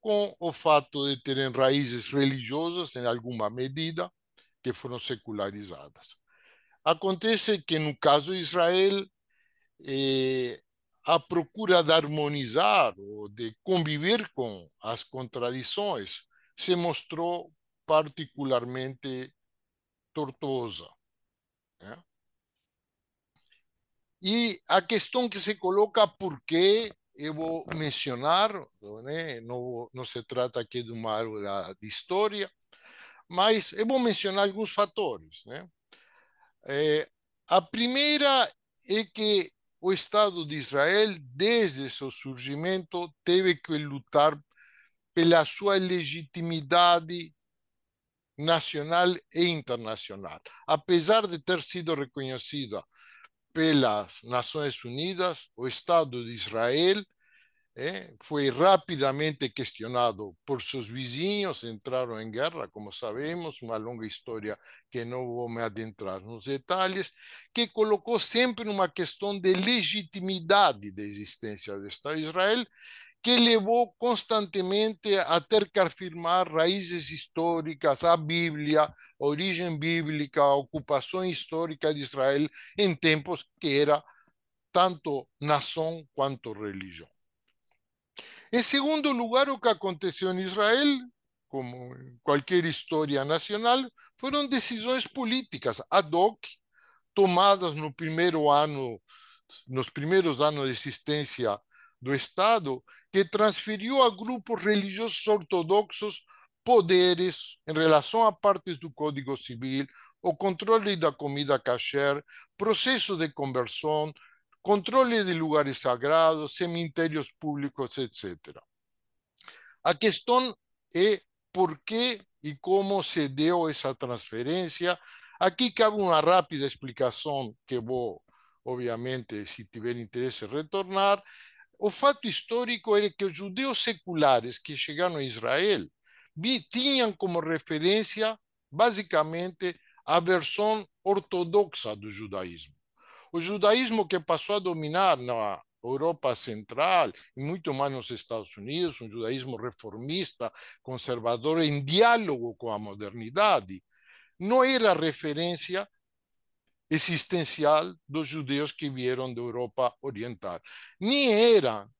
com o fato de terem raízes religiosas, em alguma medida, que foram secularizadas. Acontece que, no caso de Israel, eh, a procura de harmonizar ou de conviver com as contradições se mostrou particularmente tortuosa. Né? E a questão que se coloca, por que eu vou mencionar, né? não, não se trata aqui de uma aula de história, mas eu vou mencionar alguns fatores. Né? É, a primeira é que o Estado de Israel, desde seu surgimento, teve que lutar pela sua legitimidade nacional e internacional. Apesar de ter sido reconhecida pelas Nações Unidas, o Estado de Israel eh, foi rapidamente questionado por seus vizinhos, entraram em guerra, como sabemos, uma longa história que não vou me adentrar nos detalhes, que colocou sempre uma questão de legitimidade da existência do Estado de Israel, que levou constantemente a ter que afirmar raízes históricas, a Bíblia, origem bíblica, a ocupação histórica de Israel em tempos que era tanto nação quanto religião. Em segundo lugar, o que aconteceu em Israel, como em qualquer história nacional, foram decisões políticas ad hoc, tomadas no primeiro ano, nos primeiros anos de existência do Estado, que transferiu a grupos religiosos ortodoxos poderes em relação a partes do Código Civil, o controle da comida kasher, processo de conversão, controle de lugares sagrados, cemitérios públicos, etc. A questão é por que e como se deu essa transferência. Aqui cabe uma rápida explicação que vou, obviamente, se tiver interesse, retornar. O fato histórico era que os judeus seculares que chegaram a Israel tinham como referência, basicamente, a versão ortodoxa do judaísmo. O judaísmo que passou a dominar na Europa Central e muito mais nos Estados Unidos, um judaísmo reformista, conservador, em diálogo com a modernidade, não era referência existencial dos judeus que vieram da Europa Oriental. Nem eram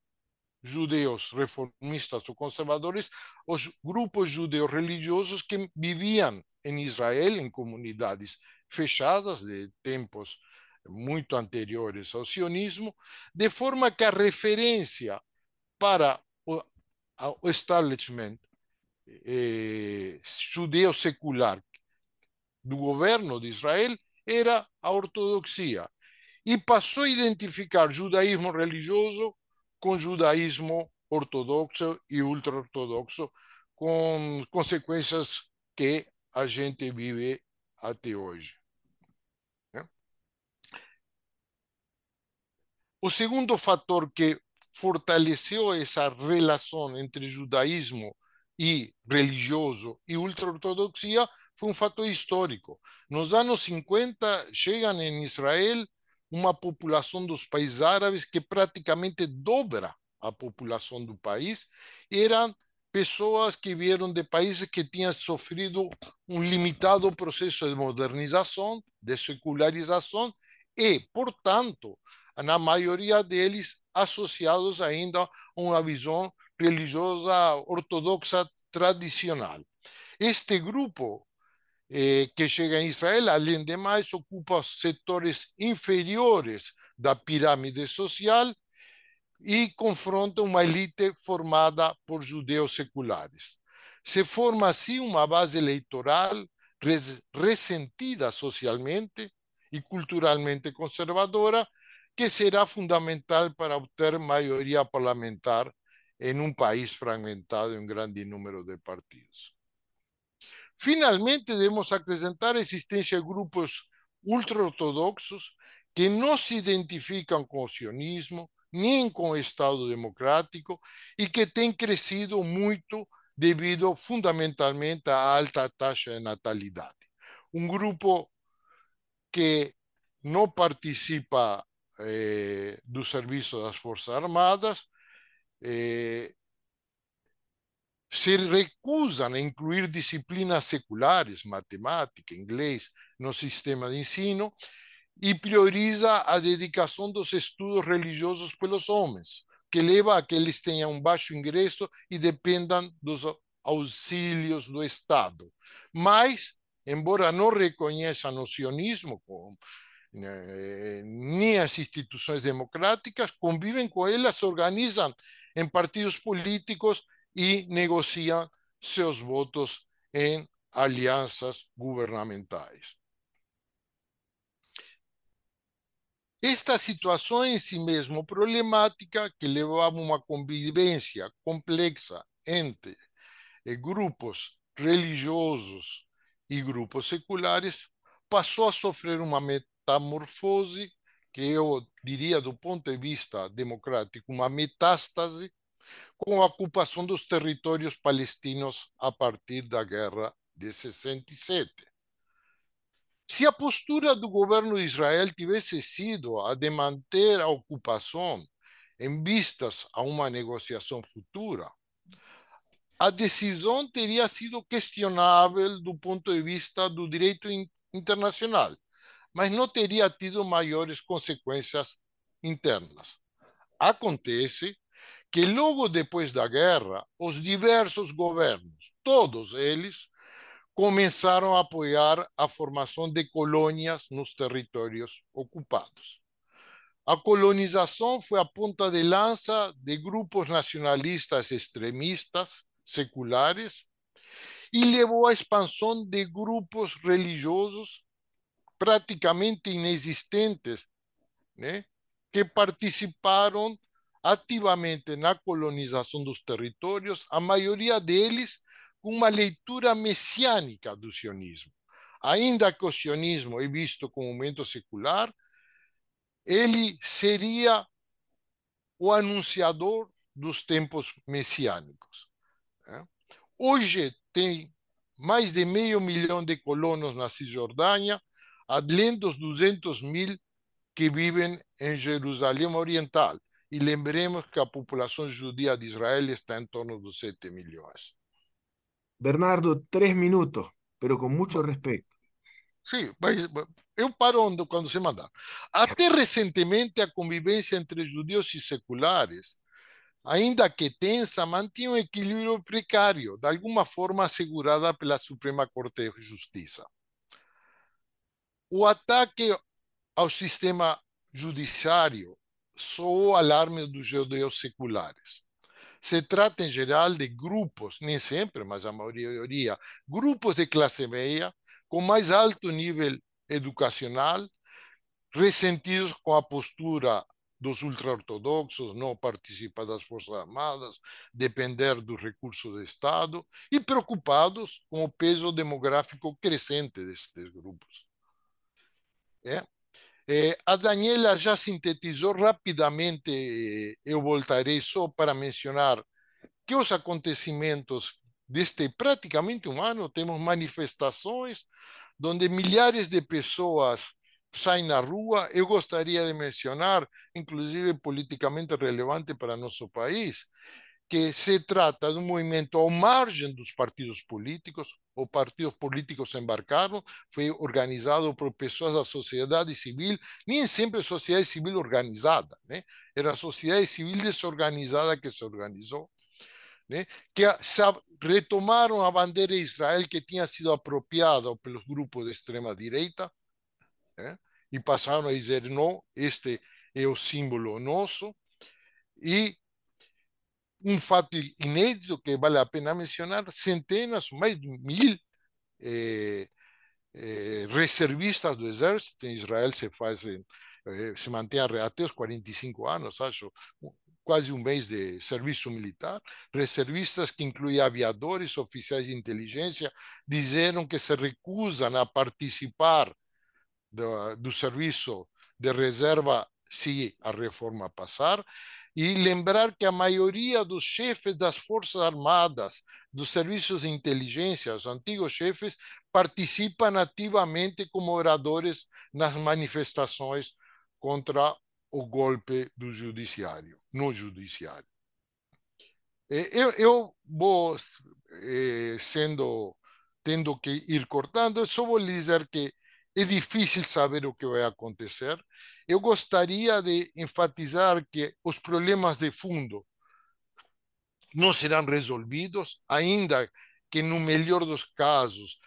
judeus reformistas ou conservadores os grupos judeus religiosos que viviam em Israel em comunidades fechadas de tempos muito anteriores ao sionismo, de forma que a referência para o, establishment eh, judeu secular do governo de Israel era a ortodoxia e passou a identificar judaísmo religioso com judaísmo ortodoxo e ultra-ortodoxo, com consequências que a gente vive até hoje. O segundo fator que fortaleceu essa relação entre judaísmo e religioso e ultra-ortodoxia foi um fator histórico. Nos anos 50, chegam em Israel uma população dos países árabes que praticamente dobra a população do país. Eram pessoas que vieram de países que tinham sofrido um limitado processo de modernização, de secularização e, portanto, na maioria deles associados ainda a uma visão religiosa ortodoxa tradicional. Este grupo eh, que chega em Israel, além de mais, ocupa setores inferiores da pirâmide social e confronta uma elite formada por judeus seculares. Se forma assim uma base eleitoral ressentida socialmente e culturalmente conservadora, que será fundamental para obter maioria parlamentar em um país fragmentado em grande número de partidos. Finalmente, devemos acrescentar a existência de grupos ultra-ortodoxos que não se identificam com o sionismo, nem com o Estado democrático e que têm crescido muito devido fundamentalmente à alta taxa de natalidade. Um grupo que não participa eh, do serviço das Forças Armadas, eh, se recusam a incluir disciplinas seculares, matemática, inglês, no sistema de ensino e prioriza a dedicação dos estudos religiosos pelos homens, que leva a que eles tenham um baixo ingresso e dependam dos auxílios do Estado. Mas, embora não reconheçam o sionismo nem as instituições democráticas convivem com elas, se organizam em partidos políticos e negociam seus votos em alianças governamentais. Esta situação em si mesmo problemática, que levava a uma convivência complexa entre eh, grupos religiosos e grupos seculares, passou a sofrer uma metamorfose, que eu diria do ponto de vista democrático, uma metástase, com a ocupação dos territórios palestinos a partir da guerra de 67. Se a postura do governo de Israel tivesse sido a de manter a ocupação em vistas a uma negociação futura, a decisão teria sido questionável do ponto de vista do direito internacional mas não teria tido maiores consequências internas. Acontece que logo depois da guerra, os diversos governos, todos eles, começaram a apoiar a formação de colônias nos territórios ocupados. A colonização foi a ponta de lança de grupos nacionalistas extremistas, seculares, e levou à expansão de grupos religiosos praticamente inexistentes, né? que participaram ativamente na colonização dos territórios, a maioria deles com uma leitura messiânica do sionismo. Ainda que o sionismo é visto como um movimento secular, ele seria o anunciador dos tempos messiânicos. Hoje tem mais de meio milhão de colonos na Cisjordânia, além dos 200 mil que vivem em Jerusalém Oriental. E lembremos que a população judia de Israel está em torno dos 7 milhões. Bernardo, três minutos, pero com muito respeito. Sim, mas eu paro quando você mandar. Até recentemente, a convivência entre judeus e seculares, ainda que tensa, mantinha um equilíbrio precário, de alguma forma assegurada pela Suprema Corte de Justiça. O ataque ao sistema judiciário soou alarme dos judeus seculares. Se trata, em geral, de grupos, nem sempre, mas a maioria, grupos de classe média, com mais alto nível educacional, ressentidos com a postura dos ultra-ortodoxos, não participar das Forças Armadas, depender dos recursos do Estado e preocupados com o peso demográfico crescente destes grupos. É? É, a Daniela já sintetizou rapidamente, eu voltarei só para mencionar que os acontecimentos deste praticamente um ano, temos manifestações onde milhares de pessoas saem na rua. Eu gostaria de mencionar, inclusive politicamente relevante para nosso país, que se trata de um movimento ao margem dos partidos políticos. Os partidos políticos embarcaram, foi organizado por pessoas da sociedade civil, nem sempre sociedade civil organizada, né? era a sociedade civil desorganizada que se organizou né, que retomaram a bandeira de Israel que tinha sido apropriada pelos grupos de extrema direita né, e passaram a dizer não, este é o símbolo nosso e um fato inédito que vale a pena mencionar, centenas, mais de mil eh, eh, reservistas do exército em Israel se fazem eh, se mantém até os 45 anos, acho, quase um mês de serviço militar. Reservistas, que incluem aviadores, oficiais de inteligência, disseram que se recusam a participar do, do serviço de reserva se a reforma passar. E lembrar que a maioria dos chefes das Forças Armadas, dos serviços de inteligência, os antigos chefes, participam ativamente como oradores nas manifestações contra o golpe do judiciário, no judiciário. Eu, eu vou sendo tendo que ir cortando, eu só vou lhe dizer que é difícil saber o que vai acontecer. Eu gostaria de enfatizar que os problemas de fundo não serão resolvidos, ainda que no melhor dos casos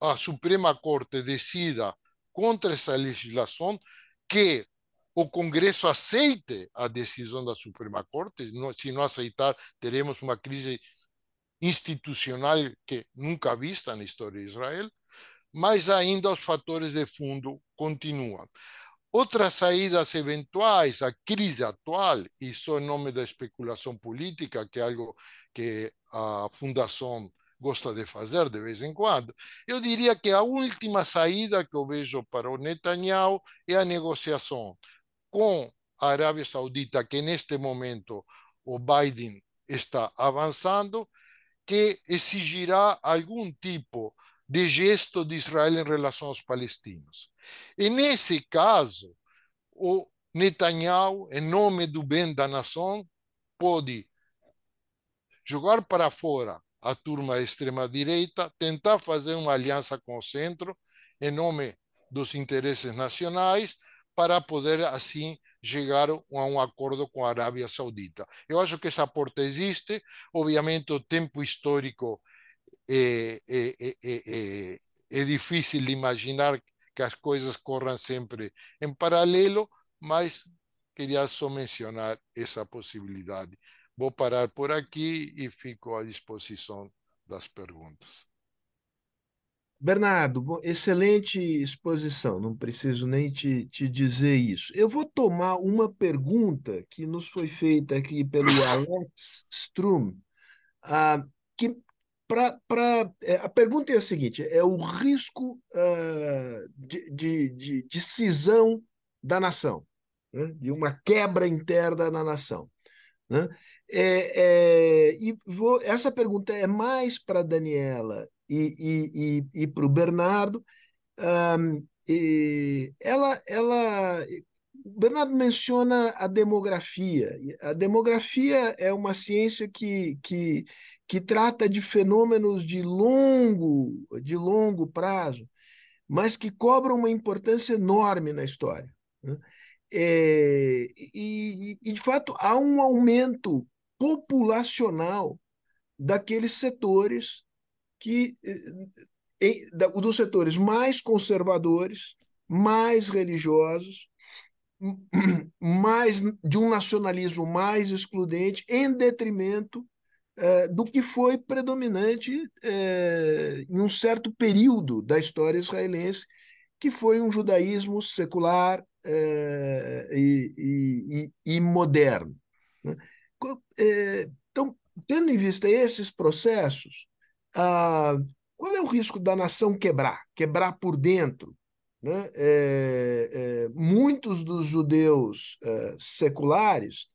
a Suprema Corte decida contra essa legislação que o Congresso aceite a decisão da Suprema Corte. Se não aceitar, teremos uma crise institucional que nunca vista na história de Israel, mas ainda os fatores de fundo continuam. Outras saídas eventuais, a crise atual, isso em nome da especulação política, que é algo que a Fundação gosta de fazer de vez em quando, eu diria que a última saída que eu vejo para o Netanyahu é a negociação com a Arábia Saudita, que neste momento o Biden está avançando, que exigirá algum tipo de gesto de Israel em relação aos palestinos. E nesse caso, o Netanyahu, em nome do bem da nação, pode jogar para fora a turma extrema-direita, tentar fazer uma aliança com o centro, em nome dos interesses nacionais, para poder assim chegar a um acordo com a Arábia Saudita. Eu acho que essa porta existe, obviamente o tempo histórico é, é, é, é difícil de imaginar que as coisas corram sempre em paralelo, mas queria só mencionar essa possibilidade. Vou parar por aqui e fico à disposição das perguntas. Bernardo, excelente exposição, não preciso nem te, te dizer isso. Eu vou tomar uma pergunta que nos foi feita aqui pelo [COUGHS] Alex Strum, ah, que pra, pra, é, a pergunta é a seguinte: é o risco ah, de, de, de, de cisão da nação, né? de uma quebra interna na nação. Né? É, é, e vou, essa pergunta é mais para Daniela e, e, e, e para o Bernardo. Um, ela, ela, o Bernardo menciona a demografia. A demografia é uma ciência que, que, que trata de fenômenos de longo, de longo prazo, mas que cobram uma importância enorme na história. Né? É, e, e, de fato, há um aumento populacional daqueles setores que em, dos setores mais conservadores, mais religiosos, [CLEARS THROAT] mais de um nacionalismo mais excludente, em detrimento eh, do que foi predominante eh, em um certo período da história israelense, que foi um judaísmo secular eh, e, e, e, moderno. Né? Então, tendo em vista esses processos, ah, qual é o risco da nação quebrar, quebrar por dentro? Né? É, é, muitos dos judeus é, seculares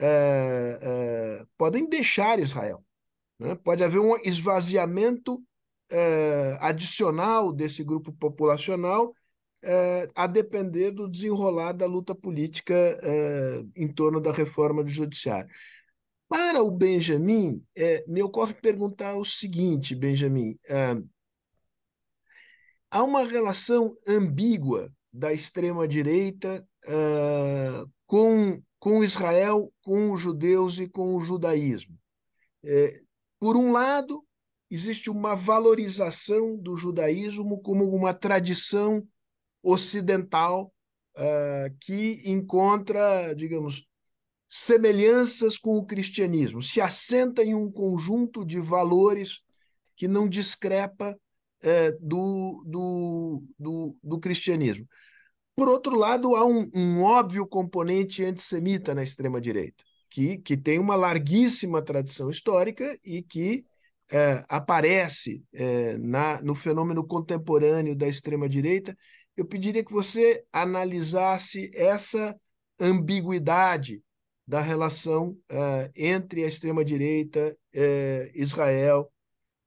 é, é, podem deixar Israel. Né? Pode haver um esvaziamento é, adicional desse grupo populacional a depender do desenrolar da luta política em torno da reforma do judiciário. Para o Benjamin, é, me ocorre perguntar o seguinte, Benjamin: é, há uma relação ambígua da extrema-direita é, com, com Israel, com os judeus e com o judaísmo. É, por um lado, existe uma valorização do judaísmo como uma tradição ocidental uh, que encontra, digamos, semelhanças com o cristianismo, se assenta em um conjunto de valores que não discrepa é, do, do, do, do, cristianismo. Por outro lado, há um, um óbvio componente antissemita na extrema-direita, que, que tem uma larguíssima tradição histórica e que é, aparece é, na, no fenômeno contemporâneo da extrema-direita. Eu pediria que você analisasse essa ambiguidade da relação uh, entre a extrema-direita, uh, Israel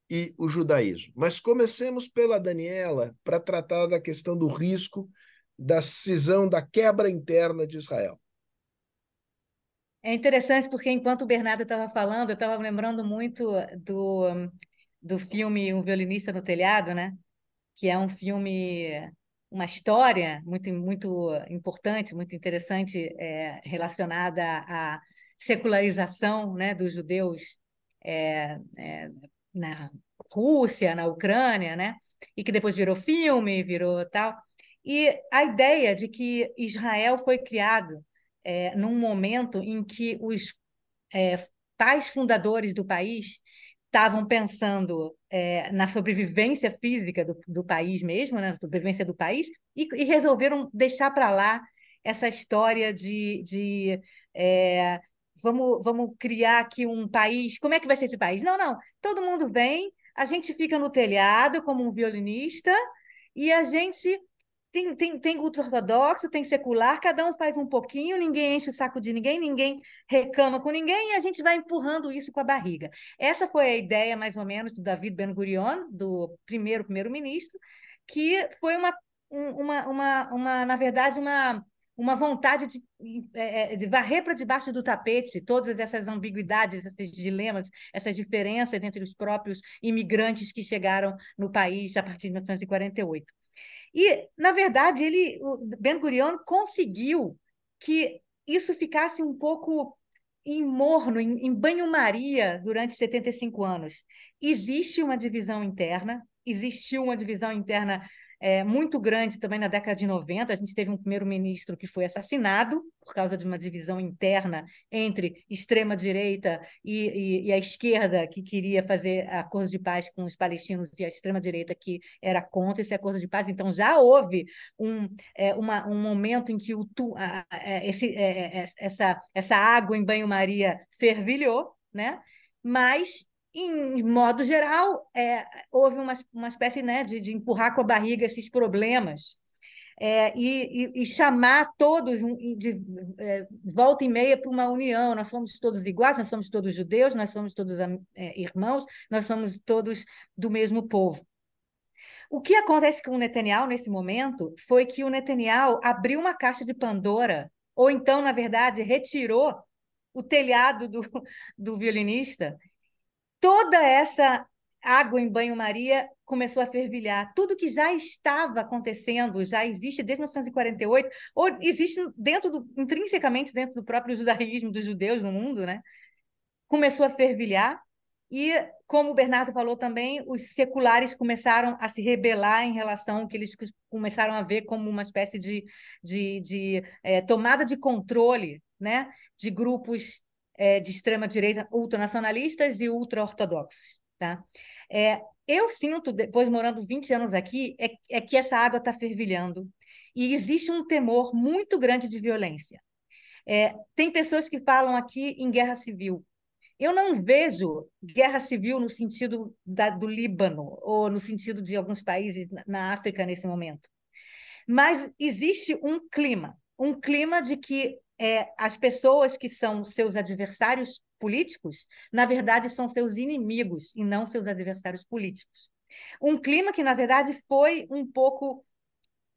e o judaísmo. Mas comecemos pela Daniela para tratar da questão do risco da cisão, da quebra interna de Israel. É interessante porque enquanto o Bernardo estava falando, eu estava lembrando muito do, do filme Um Violinista no Telhado, né? que é um filme uma história muito, muito importante, muito interessante, é, relacionada à secularização né, dos judeus é, é, na Rússia, na Ucrânia, né? e que depois virou filme, virou tal. E a ideia de que Israel foi criado é, num momento em que os é, pais fundadores do país estavam pensando é, na sobrevivência física do, do, país mesmo, né, na sobrevivência do país, e, e resolveram deixar para lá essa história de, de é, vamos, vamos criar aqui um país. Como é que vai ser esse país? Não, não. Todo mundo vem, a gente fica no telhado como um violinista e a gente tem, tem, tem ultra-ortodoxo, tem secular, cada um faz um pouquinho, ninguém enche o saco de ninguém, ninguém reclama com ninguém, e a gente vai empurrando isso com a barriga. Essa foi a ideia, mais ou menos, do David Ben-Gurion, do primeiro primeiro-ministro, que foi uma, uma, uma, uma, na verdade, uma, uma vontade de, é, é, de varrer para debaixo do tapete todas essas ambiguidades, esses dilemas, essas diferenças entre os próprios imigrantes que chegaram no país a partir de 1948. E, na verdade, ele, o Ben Gurion conseguiu que isso ficasse um pouco em morno, em, em banho-maria durante 75 anos. Existe uma divisão interna, existiu uma divisão interna é, muito grande também na década de 90. A gente teve um primeiro-ministro que foi assassinado por causa de uma divisão interna entre extrema-direita e, e, e, a esquerda, que queria fazer acordo de paz com os palestinos, e a extrema-direita, que era contra esse acordo de paz. Então, já houve um, é, uma, um momento em que o, a, a, esse, é, essa, essa água em banho-maria fervilhou, né? mas em modo geral, é, houve uma, uma espécie né, de, de empurrar com a barriga esses problemas é, e, e, e, chamar todos de é, volta e meia para uma união. Nós somos todos iguais, nós somos todos judeus, nós somos todos é, irmãos, nós somos todos do mesmo povo. O que acontece com o Netanyahu nesse momento foi que o Netanyahu abriu uma caixa de Pandora, ou então, na verdade, retirou o telhado do, do violinista toda essa água em banho-maria começou a fervilhar. Tudo que já estava acontecendo, já existe desde 1948, ou existe dentro do, intrinsecamente dentro do próprio judaísmo dos judeus no mundo, né? Começou a fervilhar e, como o Bernardo falou também, os seculares começaram a se rebelar em relação ao que eles começaram a ver como uma espécie de, de, de é, tomada de controle né, de grupos é, de extrema-direita ultranacionalistas e ultra-ortodoxos. Tá? É, eu sinto, depois morando 20 anos aqui, é, é que essa água está fervilhando e existe um temor muito grande de violência. É, tem pessoas que falam aqui em guerra civil. Eu não vejo guerra civil no sentido da, do Líbano ou no sentido de alguns países na África nesse momento. Mas existe um clima, um clima de que é, as pessoas que são seus adversários políticos, na verdade, são seus inimigos e não seus adversários políticos. Um clima que, na verdade, foi um pouco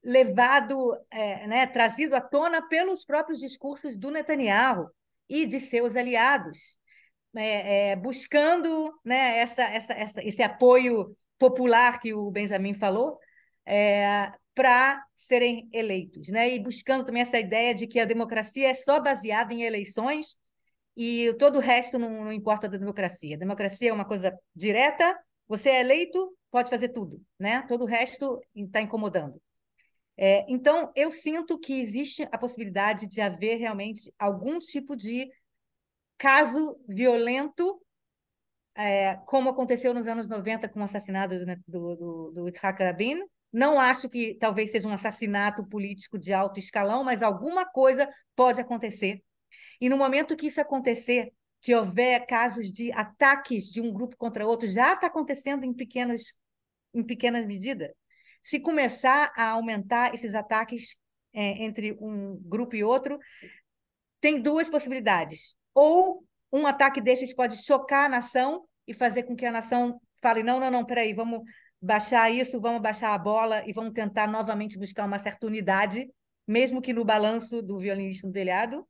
levado, é, né, trazido à tona pelos próprios discursos do Netanyahu e de seus aliados, é, é, buscando né, essa, essa, essa, esse apoio popular que o Benjamin falou, é, para serem eleitos, né? E buscando também essa ideia de que a democracia é só baseada em eleições e todo o resto não, não importa da democracia. A democracia é uma coisa direta, você é eleito, pode fazer tudo, né? Todo o resto está incomodando. É, então, eu sinto que existe a possibilidade de haver realmente algum tipo de caso violento, é, como aconteceu nos anos 90 com o assassinato do, do, do Yitzhak Rabin, não acho que talvez seja um assassinato político de alto escalão, mas alguma coisa pode acontecer. E no momento que isso acontecer, que houver casos de ataques de um grupo contra outro, já está acontecendo em pequenas, em pequenas medidas. Se começar a aumentar esses ataques é, entre um grupo e outro, tem duas possibilidades. Ou um ataque desses pode chocar a nação e fazer com que a nação fale: não, não, não, peraí, vamos baixar isso, vamos baixar a bola e vamos tentar novamente buscar uma certa unidade, mesmo que no balanço do violinista no telhado,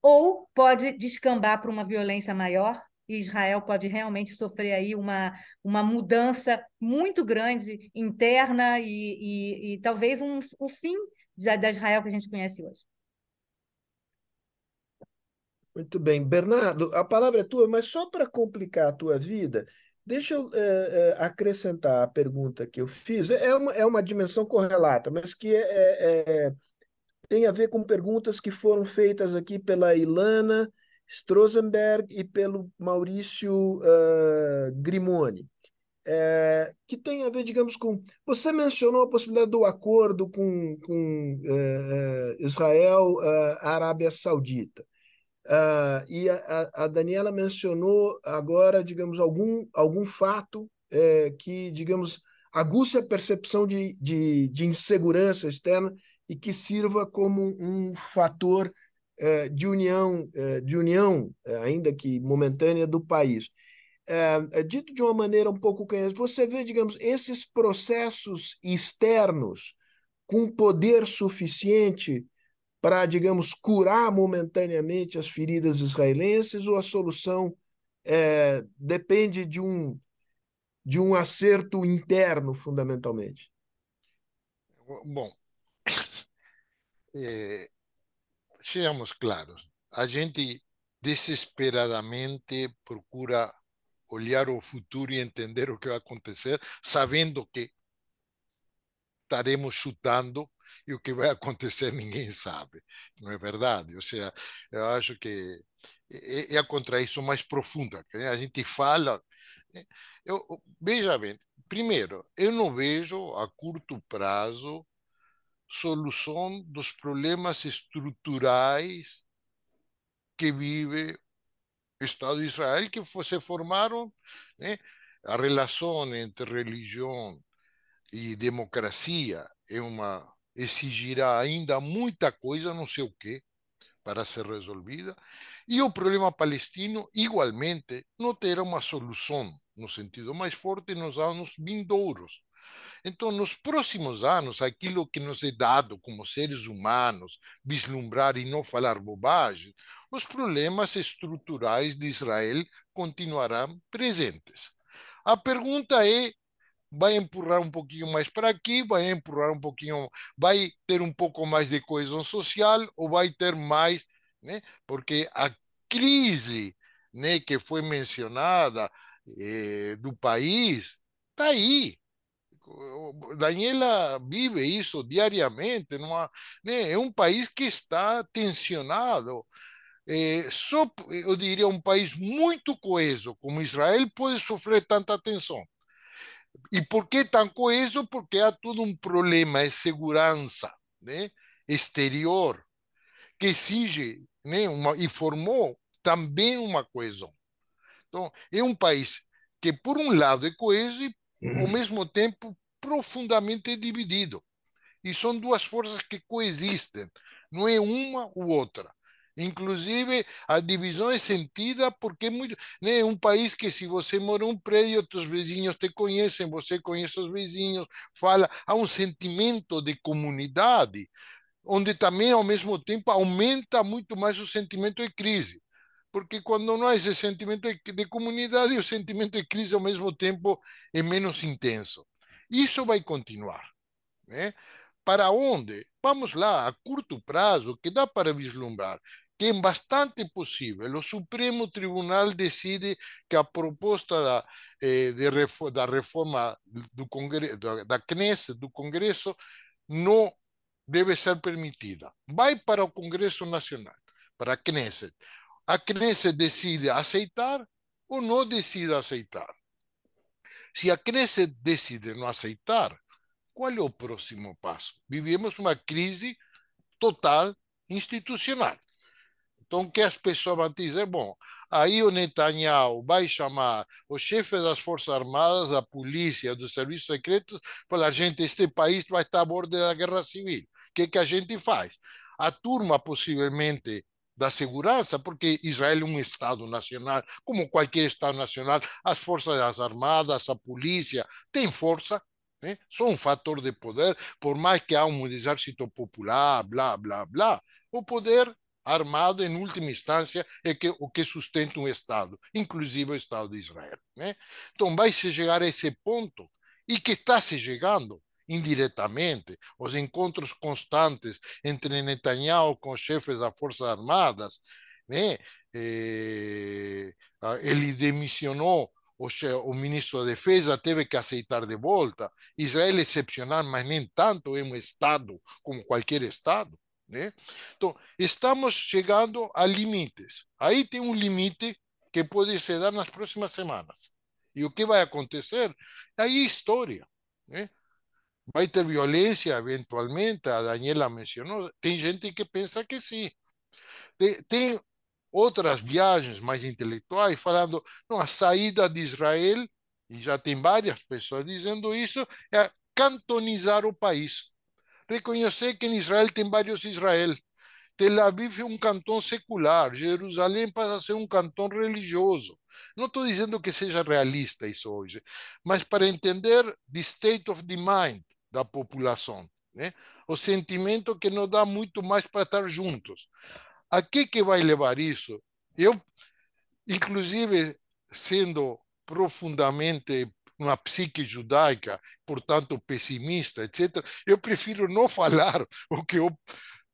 ou pode descambar para uma violência maior e Israel pode realmente sofrer aí uma, uma mudança muito grande interna e, e, e talvez um, o fim da, da Israel que a gente conhece hoje. Muito bem. Bernardo, a palavra é tua, mas só para complicar a tua vida, Deixa eu é, acrescentar a pergunta que eu fiz. É, é uma, é uma dimensão correlata, mas que é, é, é, tem a ver com perguntas que foram feitas aqui pela Ilana Strozenberg e pelo Maurício uh, Grimoni. É, que tem a ver, digamos, com. Você mencionou a possibilidade do acordo com, com Israel, Arábia Saudita. Uh, e a, a, Daniela mencionou agora, digamos, algum, algum fato é, que, digamos, aguça a percepção de, de, de, insegurança externa e que sirva como um fator é, de união, é, de união, ainda que momentânea, do país. Dito de uma maneira um pouco canhã, você vê, digamos, esses processos externos com poder suficiente para, digamos, curar momentaneamente as feridas israelenses ou a solução é, depende de um, de um acerto interno, fundamentalmente? Bom, [LAUGHS] é, sejamos claros, a gente desesperadamente procura olhar o futuro e entender o que vai acontecer, sabendo que estaremos chutando e o que vai acontecer [LAUGHS] ninguém sabe. Não é verdade? Ou seja, eu acho que é, a contradição mais profunda. A gente fala. Eu, veja bem, primeiro, eu não vejo a curto prazo solução dos problemas estruturais que vive o Estado de Israel, que se formaram, né? a relação entre religião e democracia é uma exigirá ainda muita coisa, não sei o que, para ser resolvida, e o problema palestino, igualmente, não terá uma solução no sentido mais forte nos anos vindouros. Então, nos próximos anos, aquilo que nos é dado como seres humanos, vislumbrar e não falar bobagem, os problemas estruturais de Israel continuarão presentes. A pergunta é vai empurrar um pouquinho mais para aqui, vai empurrar um pouquinho, vai ter um pouco mais de coesão social ou vai ter mais, né? Porque a crise, né, que foi mencionada eh, do país está aí. Daniela vive isso diariamente, numa, né? é um país que está tensionado. É, só, eu diria, um país muito coeso como Israel pode sofrer tanta tensão. E por que tão coeso? Porque há todo um problema de segurança né, exterior que exige né, uma, e formou também uma coesão. Então, é um país que, por um lado, é coeso e, ao mesmo tempo, profundamente dividido. E são duas forças que coexistem, não é uma ou outra. Inclusive, a divisão é sentida porque é muito, né, um país que se você mora um prédio, outros vizinhos te conhecem, você conhece os vizinhos, fala, há um sentimento de comunidade, onde também, ao mesmo tempo, aumenta muito mais o sentimento de crise. Porque quando não há esse sentimento de comunidade, o sentimento de crise, ao mesmo tempo, é menos intenso. Isso vai continuar. Né? Para onde? Vamos lá, a curto prazo, que dá para vislumbrar que é bastante possível. O Supremo Tribunal decide que a proposta da, eh, de, da reforma do Congresso, da, da Knesset, do Congresso, não deve ser permitida. Vai para o Congresso Nacional, para a Knesset. A Knesset decide aceitar ou não decide aceitar. Se a Knesset decide não aceitar, qual é o próximo passo? Vivemos uma crise total institucional. Então, que as pessoas vão dizer? Bom, aí o Netanyahu vai chamar o chefe das Forças Armadas, da polícia, dos serviços secretos, falar: gente, este país vai estar a bordo da guerra civil. O que, que a gente faz? A turma, possivelmente, da segurança, porque Israel é um Estado nacional, como qualquer Estado nacional, as Forças Armadas, a polícia, tem força, né? um fator de poder, por mais que há um exército popular, blá, blá, blá, o poder armado, em última instância, é que, o que sustenta um Estado, inclusive o Estado de Israel. Né? Então, vai se chegar a esse ponto, e que está se chegando indiretamente, os encontros constantes entre Netanyahu com chefes das Forças Armadas, né? Eh, ele demissionou o, ministro da Defesa, teve que aceitar de volta. Israel é excepcional, mas nem tanto é um Estado como qualquer Estado. Né? Então, estamos chegando a limites. Aí tem um limite que pode se dar nas próximas semanas. E o que vai acontecer? Aí é história. Né? Vai ter violência, eventualmente, a Daniela mencionou. Tem gente que pensa que sim. Tem, tem outras viagens mais intelectuais falando, não, a saída de Israel, e já tem várias pessoas dizendo isso, é cantonizar o país reconhecer que em Israel tem vários Israel. Tel Aviv é um cantão secular, Jerusalém passa a ser um cantão religioso. Não estou dizendo que seja realista isso hoje, mas para entender the state of the mind da população, né? o sentimento que não dá muito mais para estar juntos. A que, que vai levar isso? Eu, inclusive, sendo profundamente uma psique judaica, portanto pessimista, etc., eu prefiro não falar [LAUGHS] o que eu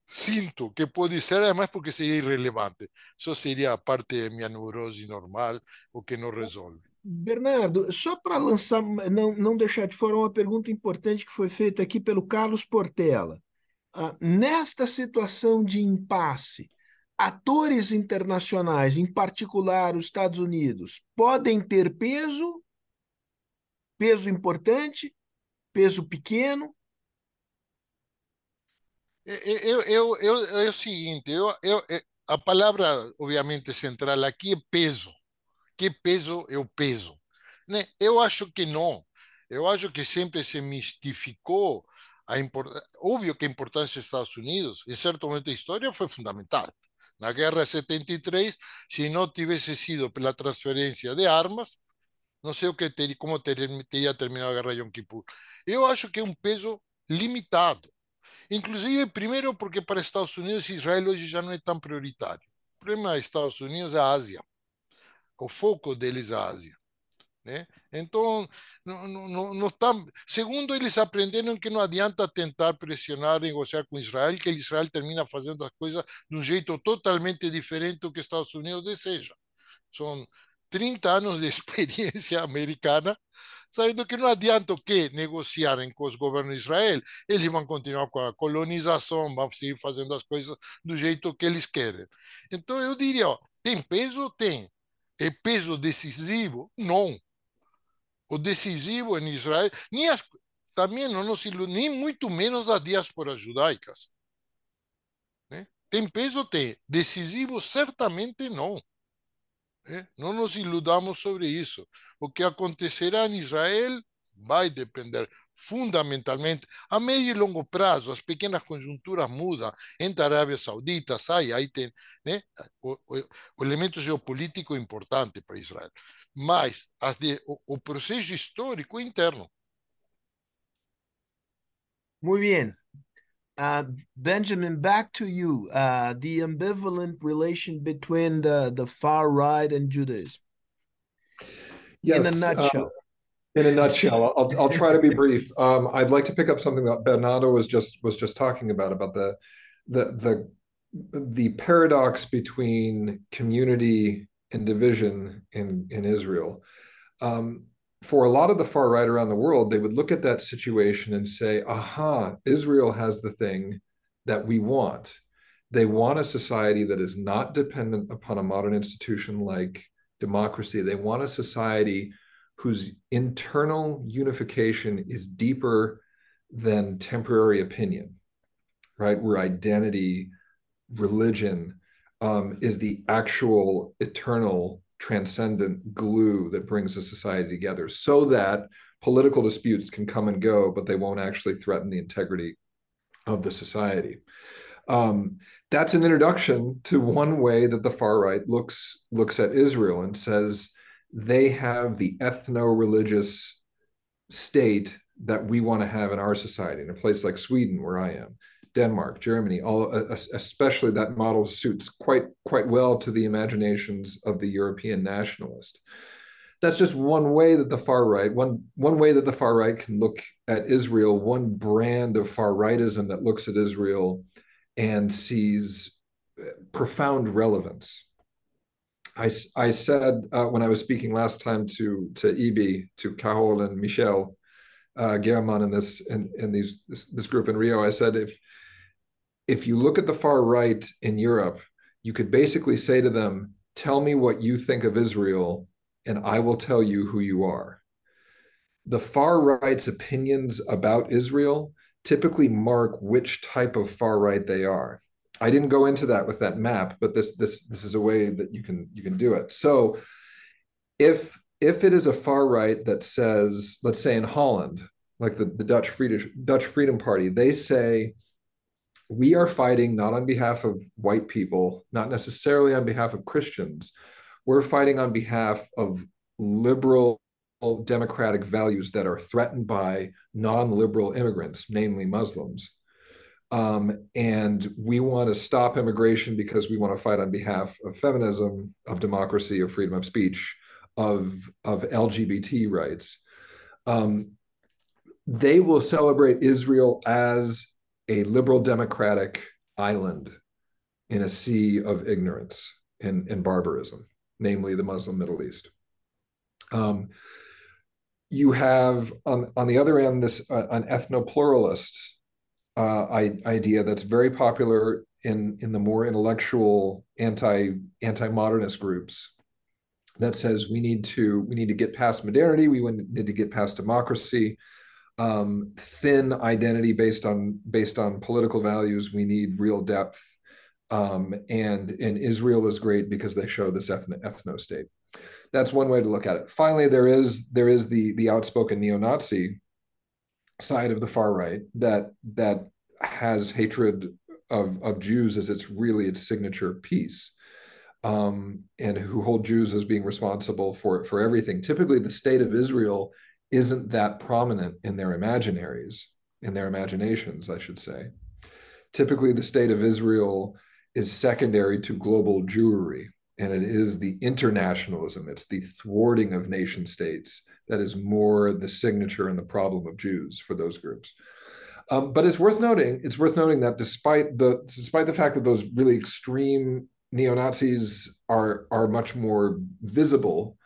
sinto que pode ser, además porque seria irrelevante. Só seria parte da minha neurose normal, o que não resolve. Bernardo, só para lançar, não, não deixar de fora uma pergunta importante que foi feita aqui pelo Carlos Portela. Ah, nesta situação de impasse, atores internacionais, em particular os Estados Unidos, podem ter peso, peso importante, peso pequeno? Eu, eu, eu, é o seguinte, eu, eu, a palavra, obviamente, central aqui é peso. Que peso é o peso? Né? Eu acho que não. Eu acho que sempre se mistificou a import... Óbvio que a importância dos Estados Unidos, em certo momento da história, foi fundamental. Na guerra de 73, se não tivesse sido pela transferência de armas, não sei o que ter, como ter, teria terminado a guerra de Yom Kippur. Eu acho que é um peso limitado. Inclusive, primeiro, porque para Estados Unidos Israel hoje já não é tão prioritário. O problema dos Estados Unidos é a Ásia. O foco deles é a Ásia. Né? Então, não, não, não tá, segundo eles aprenderam que não adianta tentar pressionar, negociar com Israel, que Israel termina fazendo as coisas de um jeito totalmente diferente do que Estados Unidos deseja. São 30 anos de [LAUGHS] experiência americana, sabendo que não adianta o que negociarem com os governos de Israel, eles vão continuar com a colonização, vão seguir fazendo as coisas do jeito que eles querem. Então, eu diria, ó, tem peso? Tem. É peso decisivo? Não o decisivo em Israel, nem as, também não nos nem muito menos as diásporas judaicas. Né? Tem peso? Tem. Decisivo? Certamente não. Né? Não nos iludamos sobre isso. O que acontecerá em Israel vai depender fundamentalmente a médio e longo prazo, as pequenas conjunturas mudam, entre a Arábia Saudita, sai, aí tem né, o, o, o elemento geopolítico importante para Israel mas de, o, o processo histórico interno. Muy bien. Uh, Benjamin, back to you. Uh, the ambivalent relation between the, the far right and Judaism. Yes, in a nutshell. Uh, in a nutshell, I'll, I'll try to be brief. Um, I'd like to pick up something that Bernardo was just was just talking about about the the the the paradox between community and division in in Israel. Um, for a lot of the far right around the world, they would look at that situation and say, "Aha, Israel has the thing that we want. They want a society that is not dependent upon a modern institution like democracy. They want a society." whose internal unification is deeper than temporary opinion, right? Where identity, religion, um, is the actual eternal transcendent glue that brings a society together so that political disputes can come and go, but they won't actually threaten the integrity of the society. Um, that's an introduction to one way that the far right looks looks at Israel and says they have the ethno-religious state that we want to have in our society in a place like Sweden, where I am. Denmark, Germany, all especially that model suits quite quite well to the imaginations of the European nationalist. That's just one way that the far right, one one way that the far right can look at Israel, one brand of far rightism that looks at Israel and sees uh, profound relevance. I, I said uh, when I was speaking last time to to EB, to Carol and Michel uh, German in this in, in these this, this group in Rio, I said if if you look at the far right in Europe, you could basically say to them, Tell me what you think of Israel, and I will tell you who you are. The far right's opinions about Israel typically mark which type of far right they are. I didn't go into that with that map, but this this this is a way that you can you can do it. So if if it is a far right that says, let's say in Holland, like the, the Dutch Dutch Freedom Party, they say we are fighting not on behalf of white people, not necessarily on behalf of Christians. We're fighting on behalf of liberal democratic values that are threatened by non liberal immigrants, namely Muslims. Um, and we want to stop immigration because we want to fight on behalf of feminism, of democracy, of freedom of speech, of, of LGBT rights. Um, they will celebrate Israel as a liberal democratic island in a sea of ignorance and, and barbarism, namely the Muslim Middle East. Um, you have on on the other end this uh, an ethno pluralist uh, idea that's very popular in in the more intellectual anti anti modernist groups that says we need to we need to get past modernity we need to get past democracy um, thin identity based on based on political values we need real depth um, and and Israel is great because they show this ethno, ethno state that's one way to look at it. Finally, there is there is the the outspoken neo-Nazi side of the far right that that has hatred of of Jews as its really its signature piece, um, and who hold Jews as being responsible for for everything. Typically, the state of Israel isn't that prominent in their imaginaries, in their imaginations, I should say. Typically, the state of Israel is secondary to global Jewry, and it is the internationalism, it's the thwarting of nation states that is more the signature and the problem of Jews for those groups. Um, but it's worth noting, it's worth noting that despite the despite the fact that those really extreme neo Nazis are are much more visible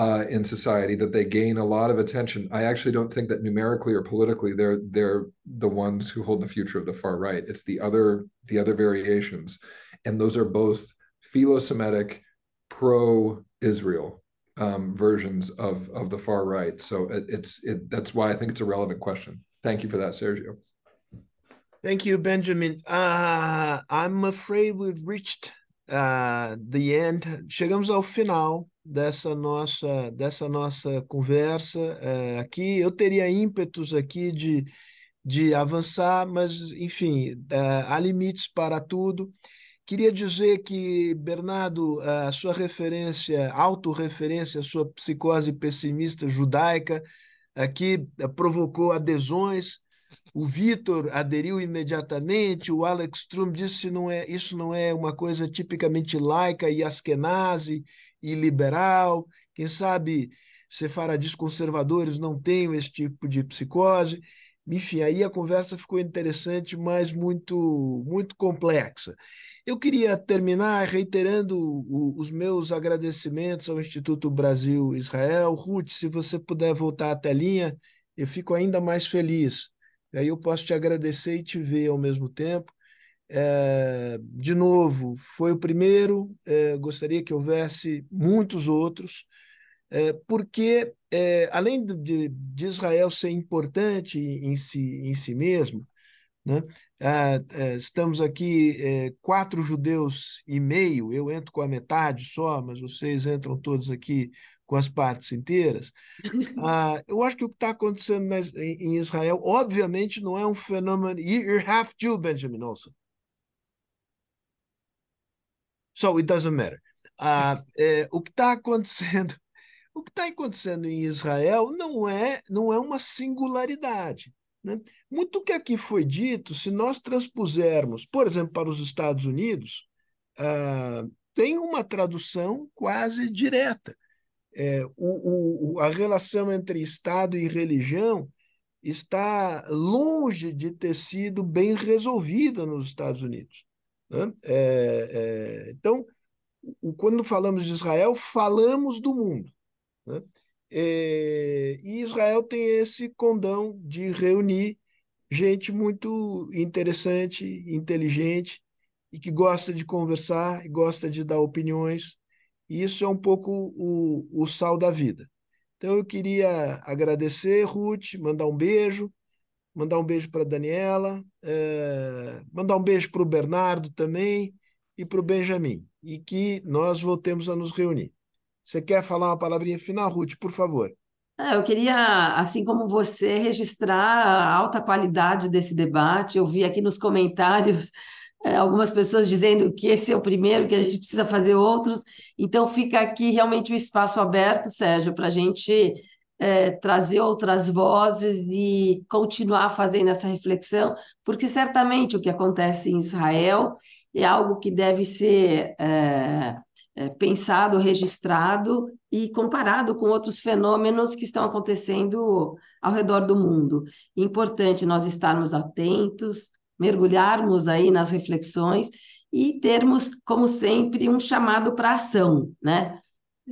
uh, in society, that they gain a lot of attention. I actually don't think that numerically or politically they're they're the ones who hold the future of the far right. It's the other the other variations, and those are both philo-Semitic, pro-Israel um, versions of of the far right. So it, it's it, that's why I think it's a relevant question. Thank you for that, Sergio. Thank you, Benjamin. Uh, I'm afraid we've reached uh, the end. Chegamos ao final dessa nossa dessa nossa conversa uh, aqui. Eu teria ímpetos aqui de de avançar, mas enfim, uh, há limites para tudo. Queria dizer que, Bernardo, a sua referência, autorreferência, a sua psicose pessimista judaica, aqui eh, provocou adesões. O Vitor aderiu imediatamente, o Alex Strum disse não é, isso não é uma coisa tipicamente laica e askenazi e liberal. Quem sabe sefaradis conservadores não têm esse tipo de psicose. Enfim, aí a conversa ficou interessante, mas muito, muito complexa. Eu queria terminar reiterando o, os meus agradecimentos ao Instituto Brasil Israel. Ruth, se você puder voltar à telinha, eu fico ainda mais feliz. Aí eu posso te agradecer e te ver ao mesmo tempo. É, de novo, foi o primeiro, é, gostaria que houvesse muitos outros, é, porque, além de, de, Israel ser importante em si, em si mesmo, né? Ah, estamos aqui quatro judeus e meio, eu entro com a metade só, mas vocês entram todos aqui com as partes inteiras. [LAUGHS] Ah, eu acho que o que está acontecendo em Israel, obviamente, não é um fenômeno. You're half Jew, Benjamin Olson. So it doesn't matter. É, o que está acontecendo, [LAUGHS] o que está acontecendo em Israel não é não é uma singularidade. Né? Muito que aqui foi dito, se nós transpusermos, por exemplo, para os Estados Unidos, ah, tem uma tradução quase direta. É, o, o, a relação entre Estado e religião está longe de ter sido bem resolvida nos Estados Unidos. Né? É, é, então, o, quando falamos de Israel, falamos do mundo. Né? É, e Israel tem esse condão de reunir gente muito interessante, inteligente e que gosta de conversar e gosta de dar opiniões. E isso é um pouco o, o sal da vida. Então eu queria agradecer, Ruth, mandar um beijo, mandar um beijo para a Daniela, é, mandar um beijo para o Bernardo também e para o Benjamin. E que nós voltemos a nos reunir. Você quer falar uma palavrinha final, Ruth, por favor? É, eu queria, assim como você, registrar a alta qualidade desse debate. Eu vi aqui nos comentários é, algumas pessoas dizendo que esse é o primeiro, que a gente precisa fazer outros. Então, fica aqui realmente o um espaço aberto, Sérgio, para a gente é, trazer outras vozes e continuar fazendo essa reflexão, porque certamente o que acontece em Israel é algo que deve ser. É, é, pensado, registrado e comparado com outros fenômenos que estão acontecendo ao redor do mundo. Importante nós estarmos atentos, mergulharmos aí nas reflexões e termos, como sempre, um chamado para ação, né?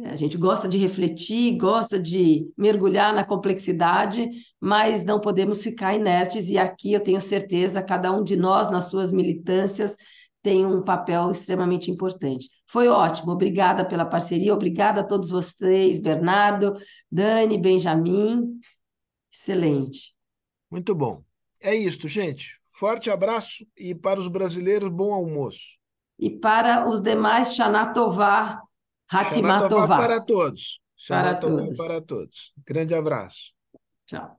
A gente gosta de refletir, gosta de mergulhar na complexidade, mas não podemos ficar inertes, e aqui eu tenho certeza, cada um de nós, nas suas militâncias, tem um papel extremamente importante. Foi ótimo, obrigada pela parceria, obrigada a todos vocês, Bernardo, Dani, Benjamin, excelente. Muito bom. É isso, gente. Forte abraço e para os brasileiros, bom almoço. E para os demais, Shanatová, Hatimatová. para todos. Para todos. para todos. Grande abraço. Tchau.